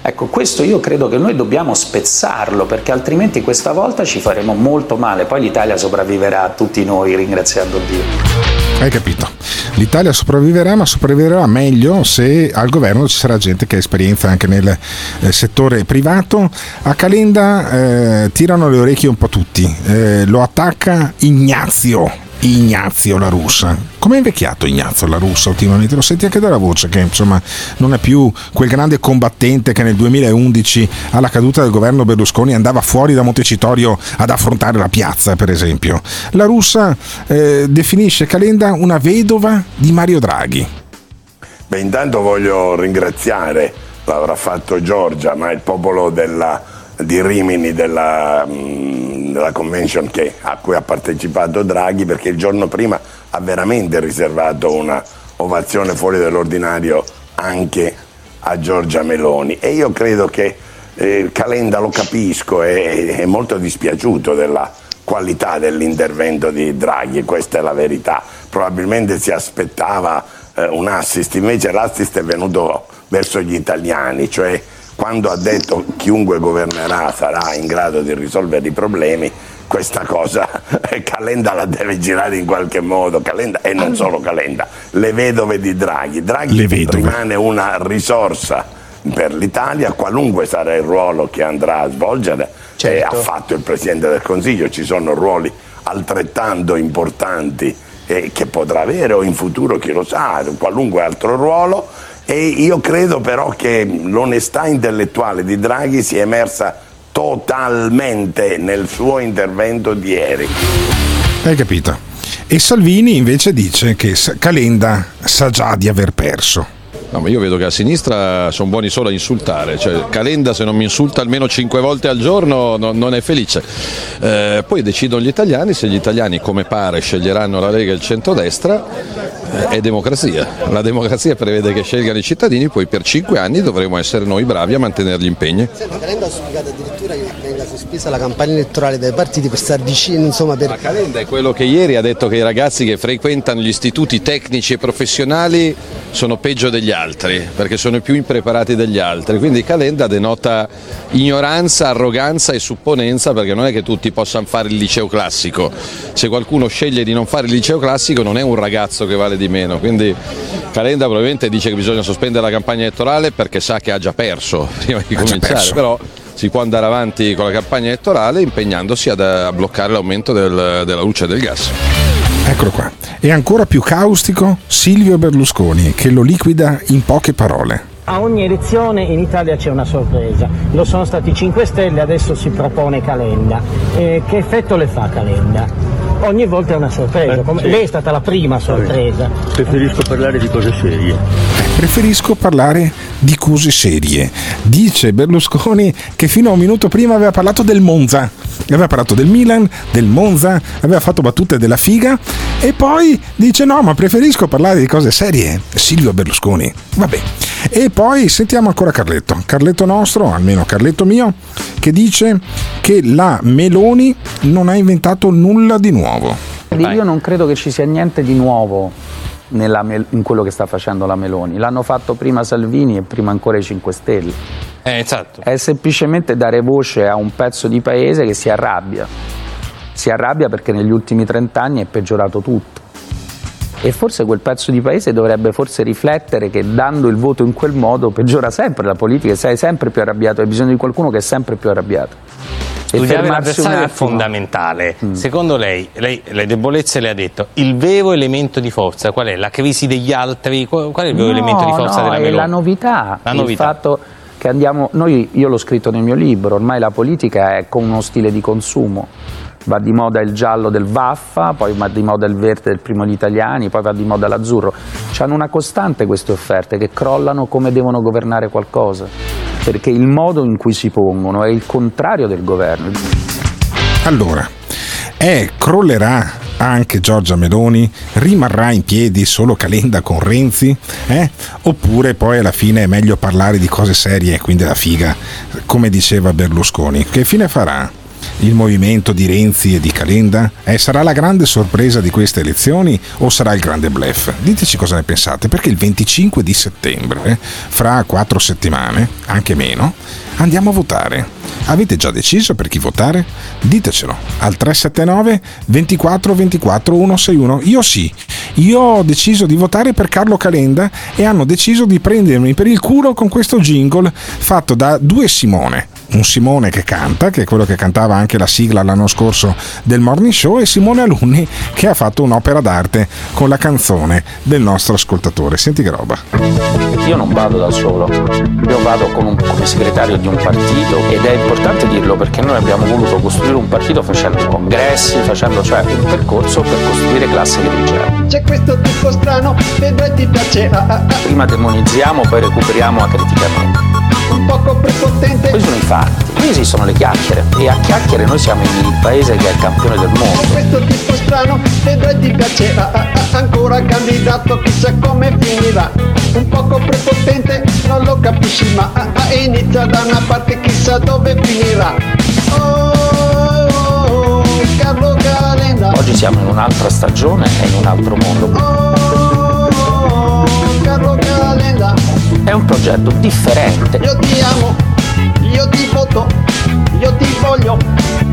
Ecco, questo io credo che noi dobbiamo spezzarlo perché altrimenti questa volta ci faremo molto male. Poi l'Italia sopravviverà a tutti noi, ringraziando Dio. Hai capito? L'Italia sopravviverà, ma sopravviverà meglio se al governo ci sarà gente che ha esperienza anche nel eh, settore privato. A Calenda eh, tirano le orecchie un po' tutti. Eh, lo attacca Ignazio. Ignazio la russa. Come è invecchiato Ignazio la russa ultimamente? Lo senti anche dalla voce che insomma non è più quel grande combattente che nel 2011 alla caduta del governo Berlusconi andava fuori da Montecitorio ad affrontare la piazza, per esempio. La russa eh, definisce Calenda una vedova di Mario Draghi. Beh, intanto voglio ringraziare, l'avrà fatto Giorgia, ma il popolo della, di Rimini della, mh, della convention che- a cui ha partecipato Draghi perché il giorno prima ha veramente riservato una ovazione fuori dall'ordinario anche a Giorgia Meloni e io credo che eh, Calenda lo capisco, è, è molto dispiaciuto della qualità dell'intervento di Draghi, questa è la verità. Probabilmente si aspettava eh, un assist, invece l'assist è venuto verso gli italiani, cioè quando ha detto chiunque governerà sarà in grado di risolvere i problemi, questa cosa eh, Calenda la deve girare in qualche modo, Calenda e non solo Calenda, le vedove di Draghi. Draghi rimane una risorsa per l'Italia, qualunque sarà il ruolo che andrà a svolgere, e ha fatto il Presidente del Consiglio, ci sono ruoli altrettanto importanti eh, che potrà avere o in futuro chi lo sa, qualunque altro ruolo e io credo però che l'onestà intellettuale di Draghi sia emersa totalmente nel suo intervento di ieri. Hai capito? E Salvini invece dice che Calenda sa già di aver perso. No, ma io vedo che a sinistra sono buoni solo a insultare, cioè Calenda se non mi insulta almeno cinque volte al giorno no- non è felice. Eh, poi decidono gli italiani, se gli italiani come pare sceglieranno la Lega e il centrodestra è democrazia. La democrazia prevede che scelgano i cittadini, poi per cinque anni dovremo essere noi bravi a mantenere gli impegni. Senta, Calenda ha spiegato addirittura che venga sospesa la campagna elettorale dai partiti per stare vicino, insomma, per... Calenda è quello che ieri ha detto che i ragazzi che frequentano gli istituti tecnici e professionali sono peggio degli altri, perché sono più impreparati degli altri. Quindi Calenda denota ignoranza, arroganza e supponenza, perché non è che tutti possano fare il liceo classico. Se qualcuno sceglie di non fare il liceo classico non è un ragazzo che vale di meno. Quindi Calenda probabilmente dice che bisogna sospendere la campagna elettorale perché sa che ha già perso [laughs] prima di Ha cominciare. Però si può andare avanti con la campagna elettorale impegnandosi ad- a bloccare l'aumento del- della luce e del gas. Eccolo qua. E ancora più caustico Silvio Berlusconi che lo liquida in poche parole. A ogni elezione in Italia c'è una sorpresa, lo sono stati i 5 Stelle, adesso si propone Calenda. Eh, che effetto le fa Calenda? Ogni volta è una sorpresa, come- sì. lei è stata la prima sorpresa. Preferisco parlare di cose serie. Preferisco parlare di cose serie. Dice Berlusconi che fino a un minuto prima aveva parlato del Monza, aveva parlato del Milan, del Monza, aveva fatto battute della figa e poi dice no, ma preferisco parlare di cose serie. Silvio Berlusconi. Vabbè. E poi sentiamo ancora Carletto, Carletto nostro, almeno Carletto mio, che dice che la Meloni non ha inventato nulla di nuovo. Io non credo che ci sia niente di nuovo Mel- in quello che sta facendo la Meloni. L'hanno fatto prima Salvini e prima ancora i 5 Stelle. esatto. È semplicemente dare voce a un pezzo di paese che si arrabbia. Si arrabbia perché negli ultimi 30 anni è peggiorato tutto. E forse quel pezzo di paese dovrebbe forse riflettere che dando il voto in quel modo peggiora sempre la politica e sei sempre più arrabbiato, hai bisogno di qualcuno che è sempre più arrabbiato. Studiare l'avversario è fondamentale. Secondo lei, lei le debolezze le ha detto, il vero elemento di forza qual è? La crisi degli altri? Qual è il vero No, elemento di forza no, della è Meloni? la novità, La il novità. fatto che andiamo, noi, io l'ho scritto nel mio libro, ormai la politica è come uno stile di consumo, va di moda il giallo del Vaffa, poi va di moda il verde del primo gli italiani, poi va di moda l'azzurro, hanno una costante queste offerte che crollano come devono governare qualcosa. Perché il modo in cui si pongono è il contrario del governo. Allora, è crollerà anche Giorgia Meloni? Rimarrà in piedi solo Calenda con Renzi? Eh? Oppure poi alla fine è meglio parlare di cose serie, quindi la figa, come diceva Berlusconi? Che fine farà? Il movimento di Renzi e di Calenda? Eh, sarà la grande sorpresa di queste elezioni o sarà il grande blef? Diteci cosa ne pensate, perché il 25 di settembre, fra quattro settimane, anche meno, andiamo a votare. Avete già deciso per chi votare? Ditecelo al 379 24 24 161. Io sì, io ho deciso di votare per Carlo Calenda e hanno deciso di prendermi per il culo con questo jingle fatto da due Simone un Simone che canta, che è quello che cantava anche la sigla l'anno scorso del Morning Show, e Simone Alunni che ha fatto un'opera d'arte con la canzone del nostro ascoltatore. Senti che roba. Io non vado da solo, io vado un, come segretario di un partito ed è importante dirlo perché noi abbiamo voluto costruire un partito facendo congressi, facendo cioè un percorso per costruire classe dirigente. C'è questo tipo strano, vedrai ti piace. Ah, ah, ah. Prima demonizziamo, poi recuperiamo acriticamente poco prepotente. Questi sono i fatti, qui esistono le chiacchiere e a chiacchiere noi siamo il paese che è il campione del mondo. Questo tipo strano, vedrai ti piacerà, ancora candidato, chissà come finirà. Un poco prepotente, non lo capisci ma inizia da una parte, chissà dove finirà. Oh, oh, oh, Carlo Calenda. Oggi siamo in un'altra stagione e in un altro mondo. Oh, oh, Carlo Calenda è un progetto differente. Io ti amo, io ti voto, io ti voglio,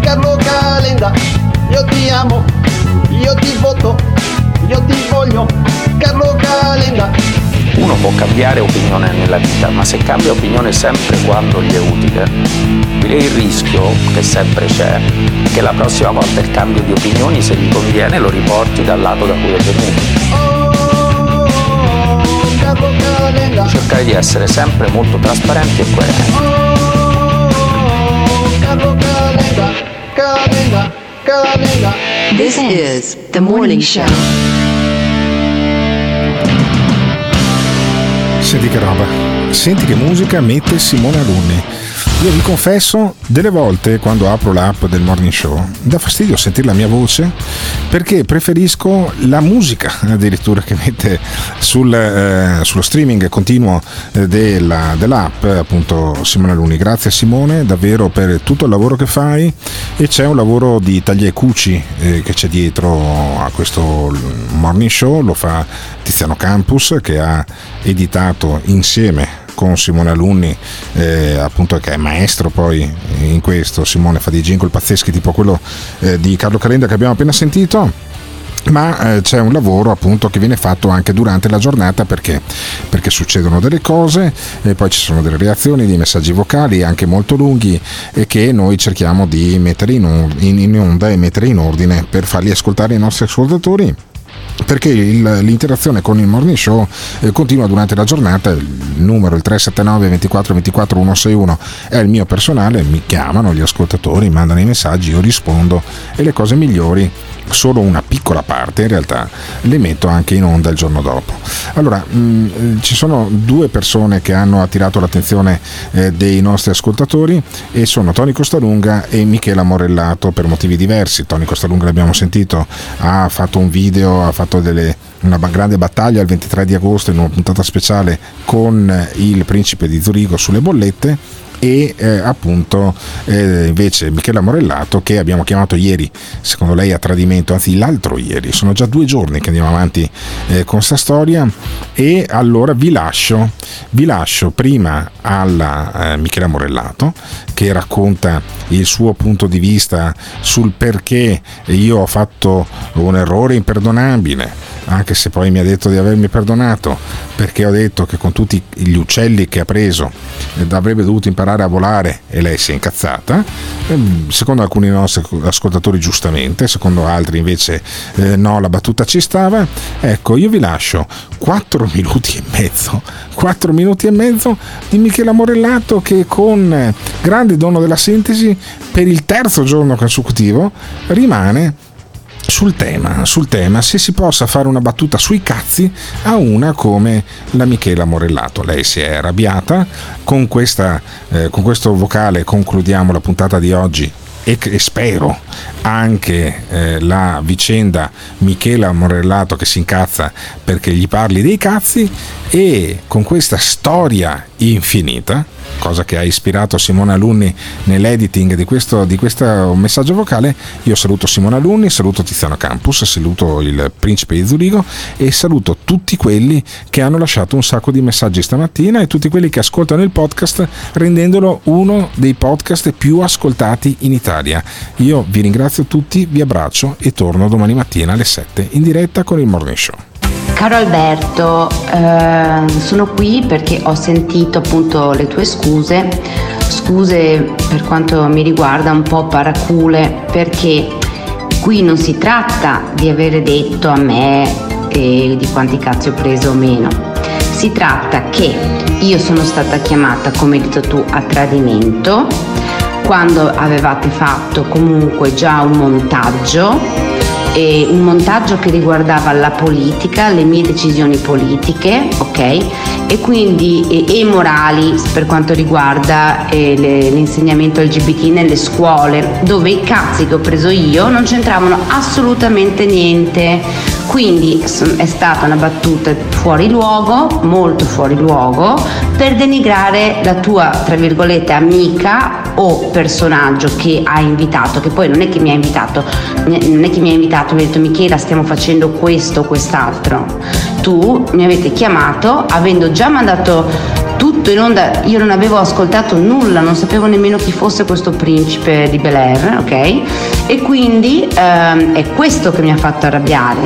Carlo Calenda. Io ti amo, io ti voto, io ti voglio, Carlo Calenda. Uno può cambiare opinione nella vita, ma se cambia opinione sempre quando gli è utile, il rischio che sempre c'è è che la prossima volta il cambio di opinioni, se gli conviene, lo riporti dal lato da cui è venuto. Cercare di essere sempre molto trasparenti e coerenti. This is the morning show. Senti che roba, senti che musica mette Simone Alunni. Io vi confesso, delle volte quando apro l'app del morning show, dà fastidio sentire la mia voce perché preferisco la musica addirittura che mette sul, eh, sullo streaming continuo eh, della, dell'app, appunto Simone Luni. Grazie Simone davvero per tutto il lavoro che fai e c'è un lavoro di taglia e cuci eh, che c'è dietro a questo morning show, lo fa Tiziano Campus che ha editato insieme con Simone Alunni, eh, appunto che è maestro poi in questo. Simone fa dei jingle pazzeschi, tipo quello eh, di Carlo Calenda che abbiamo appena sentito ma eh, c'è un lavoro appunto che viene fatto anche durante la giornata perché, perché succedono delle cose e poi ci sono delle reazioni, dei messaggi vocali anche molto lunghi e che noi cerchiamo di mettere in, in, in onda e mettere in ordine per farli ascoltare ai nostri ascoltatori perché il, l'interazione con il morning show eh, continua durante la giornata. Il numero il 379 24 24 161 è il mio personale mi chiamano gli ascoltatori mandano i messaggi io rispondo e le cose migliori solo una piccola parte in realtà le metto anche in onda il giorno dopo. Allora mh, mm, ci sono due persone che hanno attirato l'attenzione eh, dei nostri ascoltatori e sono Tony Costalunga e Michela Morellato per motivi diversi. Tony Costalunga l'abbiamo sentito ha fatto un video ha fatto delle, una grande battaglia il 23 di agosto in una puntata speciale con il principe di Zurigo sulle bollette e eh, appunto eh, invece Michela Morellato che abbiamo chiamato ieri secondo lei a tradimento anzi l'altro ieri. Sono già due giorni che andiamo avanti eh, con questa storia. E allora vi lascio vi lascio prima alla eh, Michela Morellato che racconta il suo punto di vista sul perché io ho fatto un errore imperdonabile anche se poi mi ha detto di avermi perdonato perché ho detto che con tutti gli uccelli che ha preso eh, avrebbe dovuto imparare a volare e lei si è incazzata ehm, secondo alcuni nostri ascoltatori giustamente secondo altri invece eh, no la battuta ci stava. Ecco io vi lascio 4 [laughs] minuti e mezzo 4 minuti e mezzo di Michela Morellato che con grande dono della sintesi per il terzo giorno consecutivo rimane sul tema, sul tema se si possa fare una battuta sui cazzi a una come la Michela Morellato. Lei si è arrabbiata, con, questa, eh, con questo vocale concludiamo la puntata di oggi e, spero anche eh, la vicenda Michela Morellato che si incazza perché gli parli dei cazzi e con questa storia infinita cosa che ha ispirato Simone Alunni nell'editing di questo, di questo messaggio vocale. Io saluto Simone Alunni saluto Tiziano Campus saluto il principe di Zurigo e saluto tutti quelli che hanno lasciato un sacco di messaggi stamattina e tutti quelli che ascoltano il podcast rendendolo uno dei podcast più ascoltati in Italia. Io vi ringrazio tutti vi abbraccio e torno domani mattina alle 7 in diretta con il Morning Show Caro Alberto, eh, sono qui perché ho sentito appunto le tue scuse, scuse per quanto mi riguarda un po' paracule, perché qui non si tratta di avere detto a me eh, di quanti cazzi ho preso o meno, si tratta che io sono stata chiamata, come hai detto tu, a tradimento, quando avevate fatto comunque già un montaggio eh, un montaggio che riguardava la politica, le mie decisioni politiche, ok? E quindi e, e morali per quanto riguarda eh, le, l'insegnamento LGBT nelle scuole, dove i cazzi che ho preso io non c'entravano assolutamente niente. Quindi è stata una battuta fuori luogo, molto fuori luogo, per denigrare la tua, tra virgolette, amica o personaggio che ha invitato, che poi non è che mi ha invitato, non è che mi ha invitato, mi ha detto Michela stiamo facendo questo o quest'altro. Tu mi avete chiamato avendo già mandato tutto in onda, io non avevo ascoltato nulla, non sapevo nemmeno chi fosse questo principe di Bel Air, ok? E quindi ehm, è questo che mi ha fatto arrabbiare.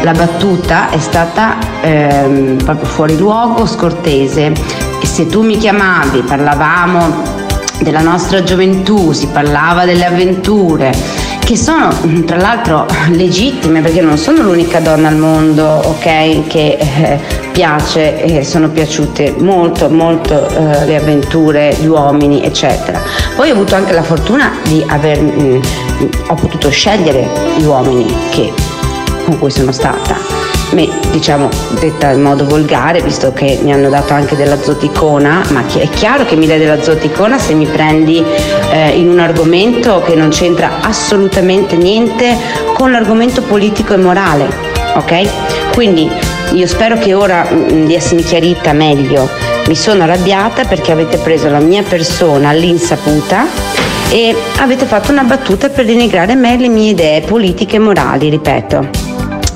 La battuta è stata ehm, proprio fuori luogo, scortese. E se tu mi chiamavi, parlavamo della nostra gioventù, si parlava delle avventure, che sono tra l'altro legittime perché non sono l'unica donna al mondo, ok, che eh, piace e sono piaciute molto, molto eh, le avventure, gli uomini, eccetera. Poi ho avuto anche la fortuna di aver, mh, ho potuto scegliere gli uomini che, con cui sono stata me, diciamo, detta in modo volgare, visto che mi hanno dato anche della zoticona, ma è chiaro che mi dai della zoticona se mi prendi eh, in un argomento che non c'entra assolutamente niente con l'argomento politico e morale, ok? Quindi io spero che ora mh, mm, di essermi chiarita meglio. Mi sono arrabbiata perché avete preso la mia persona all'insaputa e avete fatto una battuta per denigrare me e le mie idee politiche e morali, ripeto.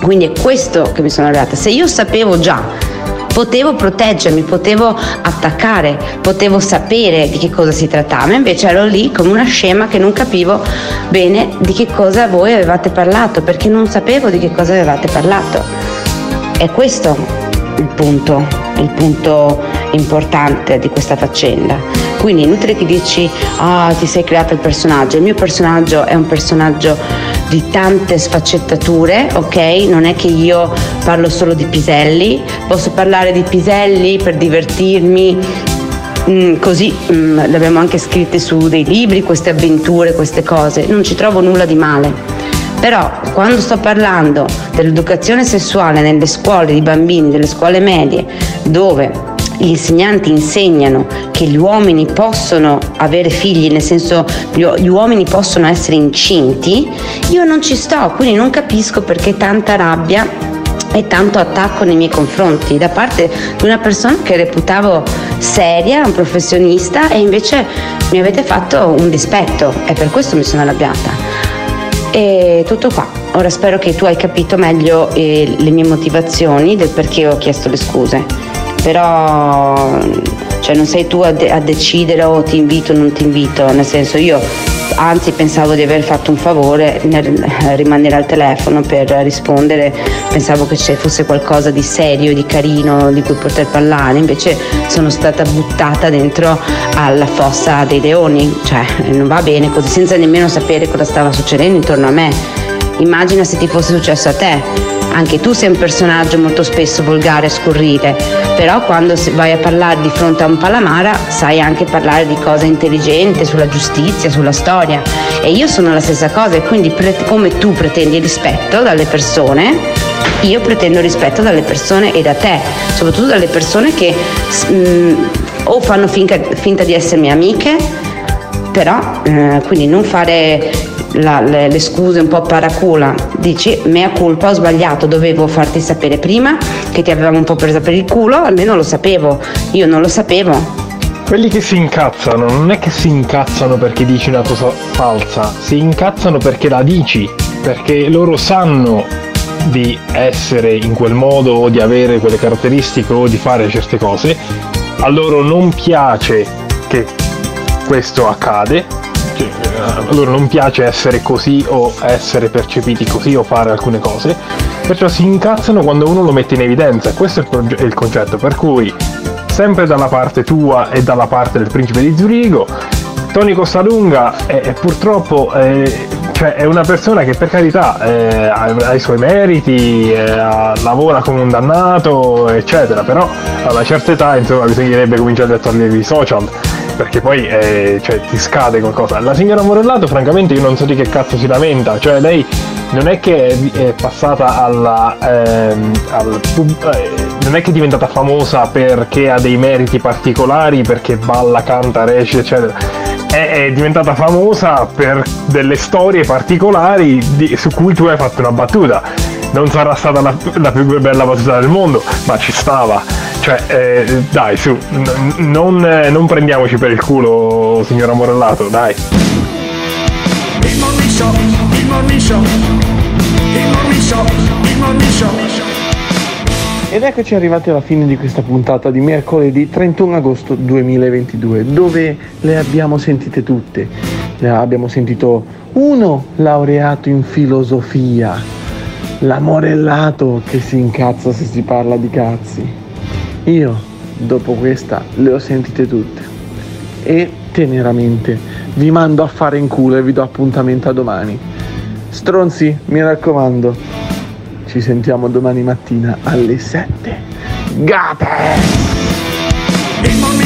Quindi è questo che mi sono arrivata. Se io sapevo già potevo proteggermi, potevo attaccare, potevo sapere di che cosa si trattava, invece ero lì come una scema che non capivo bene di che cosa voi avevate parlato, perché non sapevo di che cosa avevate parlato. È questo il punto, il punto importante di questa faccenda. Quindi inutile che dici, ah, ti sei creato il personaggio. Il mio personaggio è un personaggio di tante sfaccettature, ok? Non è che io parlo solo di piselli, posso parlare di piselli per divertirmi, Mm, così mm, le abbiamo anche scritte su dei libri, queste avventure, queste cose, non ci trovo nulla di male. Però quando sto parlando dell'educazione sessuale nelle scuole di bambini, delle scuole medie, dove gli insegnanti insegnano che gli uomini possono avere figli, nel senso gli uomini possono essere incinti, io non ci sto, quindi non capisco perché tanta rabbia e tanto attacco nei miei confronti da parte di una persona che reputavo seria, un professionista e invece mi avete fatto un dispetto e per questo mi sono arrabbiata. E tutto qua. Ora spero che tu hai capito meglio eh, le mie motivazioni del perché ho chiesto le scuse però cioè, non sei tu a, de- a decidere o ti invito o non ti invito, nel senso io anzi pensavo di aver fatto un favore nel rimanere al telefono per rispondere, pensavo che ci fosse qualcosa di serio, di carino di cui poter parlare, invece sono stata buttata dentro alla fossa dei leoni, cioè non va bene così senza nemmeno sapere cosa stava succedendo intorno a me. Immagina se ti fosse successo a te. Anche tu sei un personaggio molto spesso volgare e scurrile, però quando vai a parlare di fronte a un palamara sai anche parlare di cose intelligenti, sulla giustizia, sulla storia. E io sono la stessa cosa e quindi pre- come tu pretendi rispetto dalle persone, io pretendo rispetto dalle persone e da te, soprattutto dalle persone che mh, o fanno finca- finta di essere mie amiche, però eh, quindi non fare la- le, le scuse un po' paracula, dici mea colpa, ho sbagliato, dovevo farti sapere prima che ti avevamo un po' presa per il culo, almeno lo sapevo, io non lo sapevo. Quelli che si incazzano non è che si incazzano perché dici una cosa falsa, si incazzano perché la dici, perché loro sanno di essere in quel modo o di avere quelle caratteristiche o di fare certe cose, a loro non piace che questo accade, a loro non piace essere così o essere percepiti così o fare alcune cose, perciò si incazzano quando uno lo mette in evidenza, questo è il, proge- è il concetto, per cui sempre dalla parte tua e dalla parte del principe di Zurigo, Tony Costalunga è, è purtroppo eh, cioè, è una persona che per carità eh, ha, ha i suoi meriti, eh, lavora come un dannato, eccetera, però a una certa età insomma bisognerebbe cominciare a togliere i social perché poi eh, cioè, ti scade qualcosa. La signora Morellato, francamente, io non so di che cazzo si lamenta, cioè lei non è che è, passata alla. ehm, al pub- eh, non è che è diventata famosa perché ha dei meriti particolari, perché balla, canta, recita, eccetera. È, è diventata famosa per delle storie particolari di- su cui tu hai fatto una battuta. Non sarà stata la, la più bella battuta del mondo, ma ci stava. Cioè, eh, dai, su, n- non, eh, non prendiamoci per il culo, signora Morellato, dai. Il morning show, il morning show, il morning show, il morning show. Ed eccoci arrivati alla fine di questa puntata di mercoledì 31 agosto 2022, dove le abbiamo sentite tutte. Le abbiamo sentito uno laureato in filosofia, l'amorellato che si incazza se si parla di cazzi. Io, dopo questa, le ho sentite tutte. E teneramente vi mando a fare in culo e vi do appuntamento a domani. Stronzi, mi raccomando, ci sentiamo domani mattina alle 7. Gate!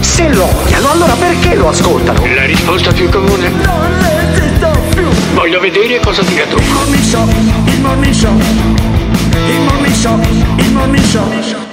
Se lo odiano, allora perché lo ascoltano? La risposta più comune? Non resisto più. Voglio vedere cosa dirà tu. Il morning show, il morning show. Il morning show, il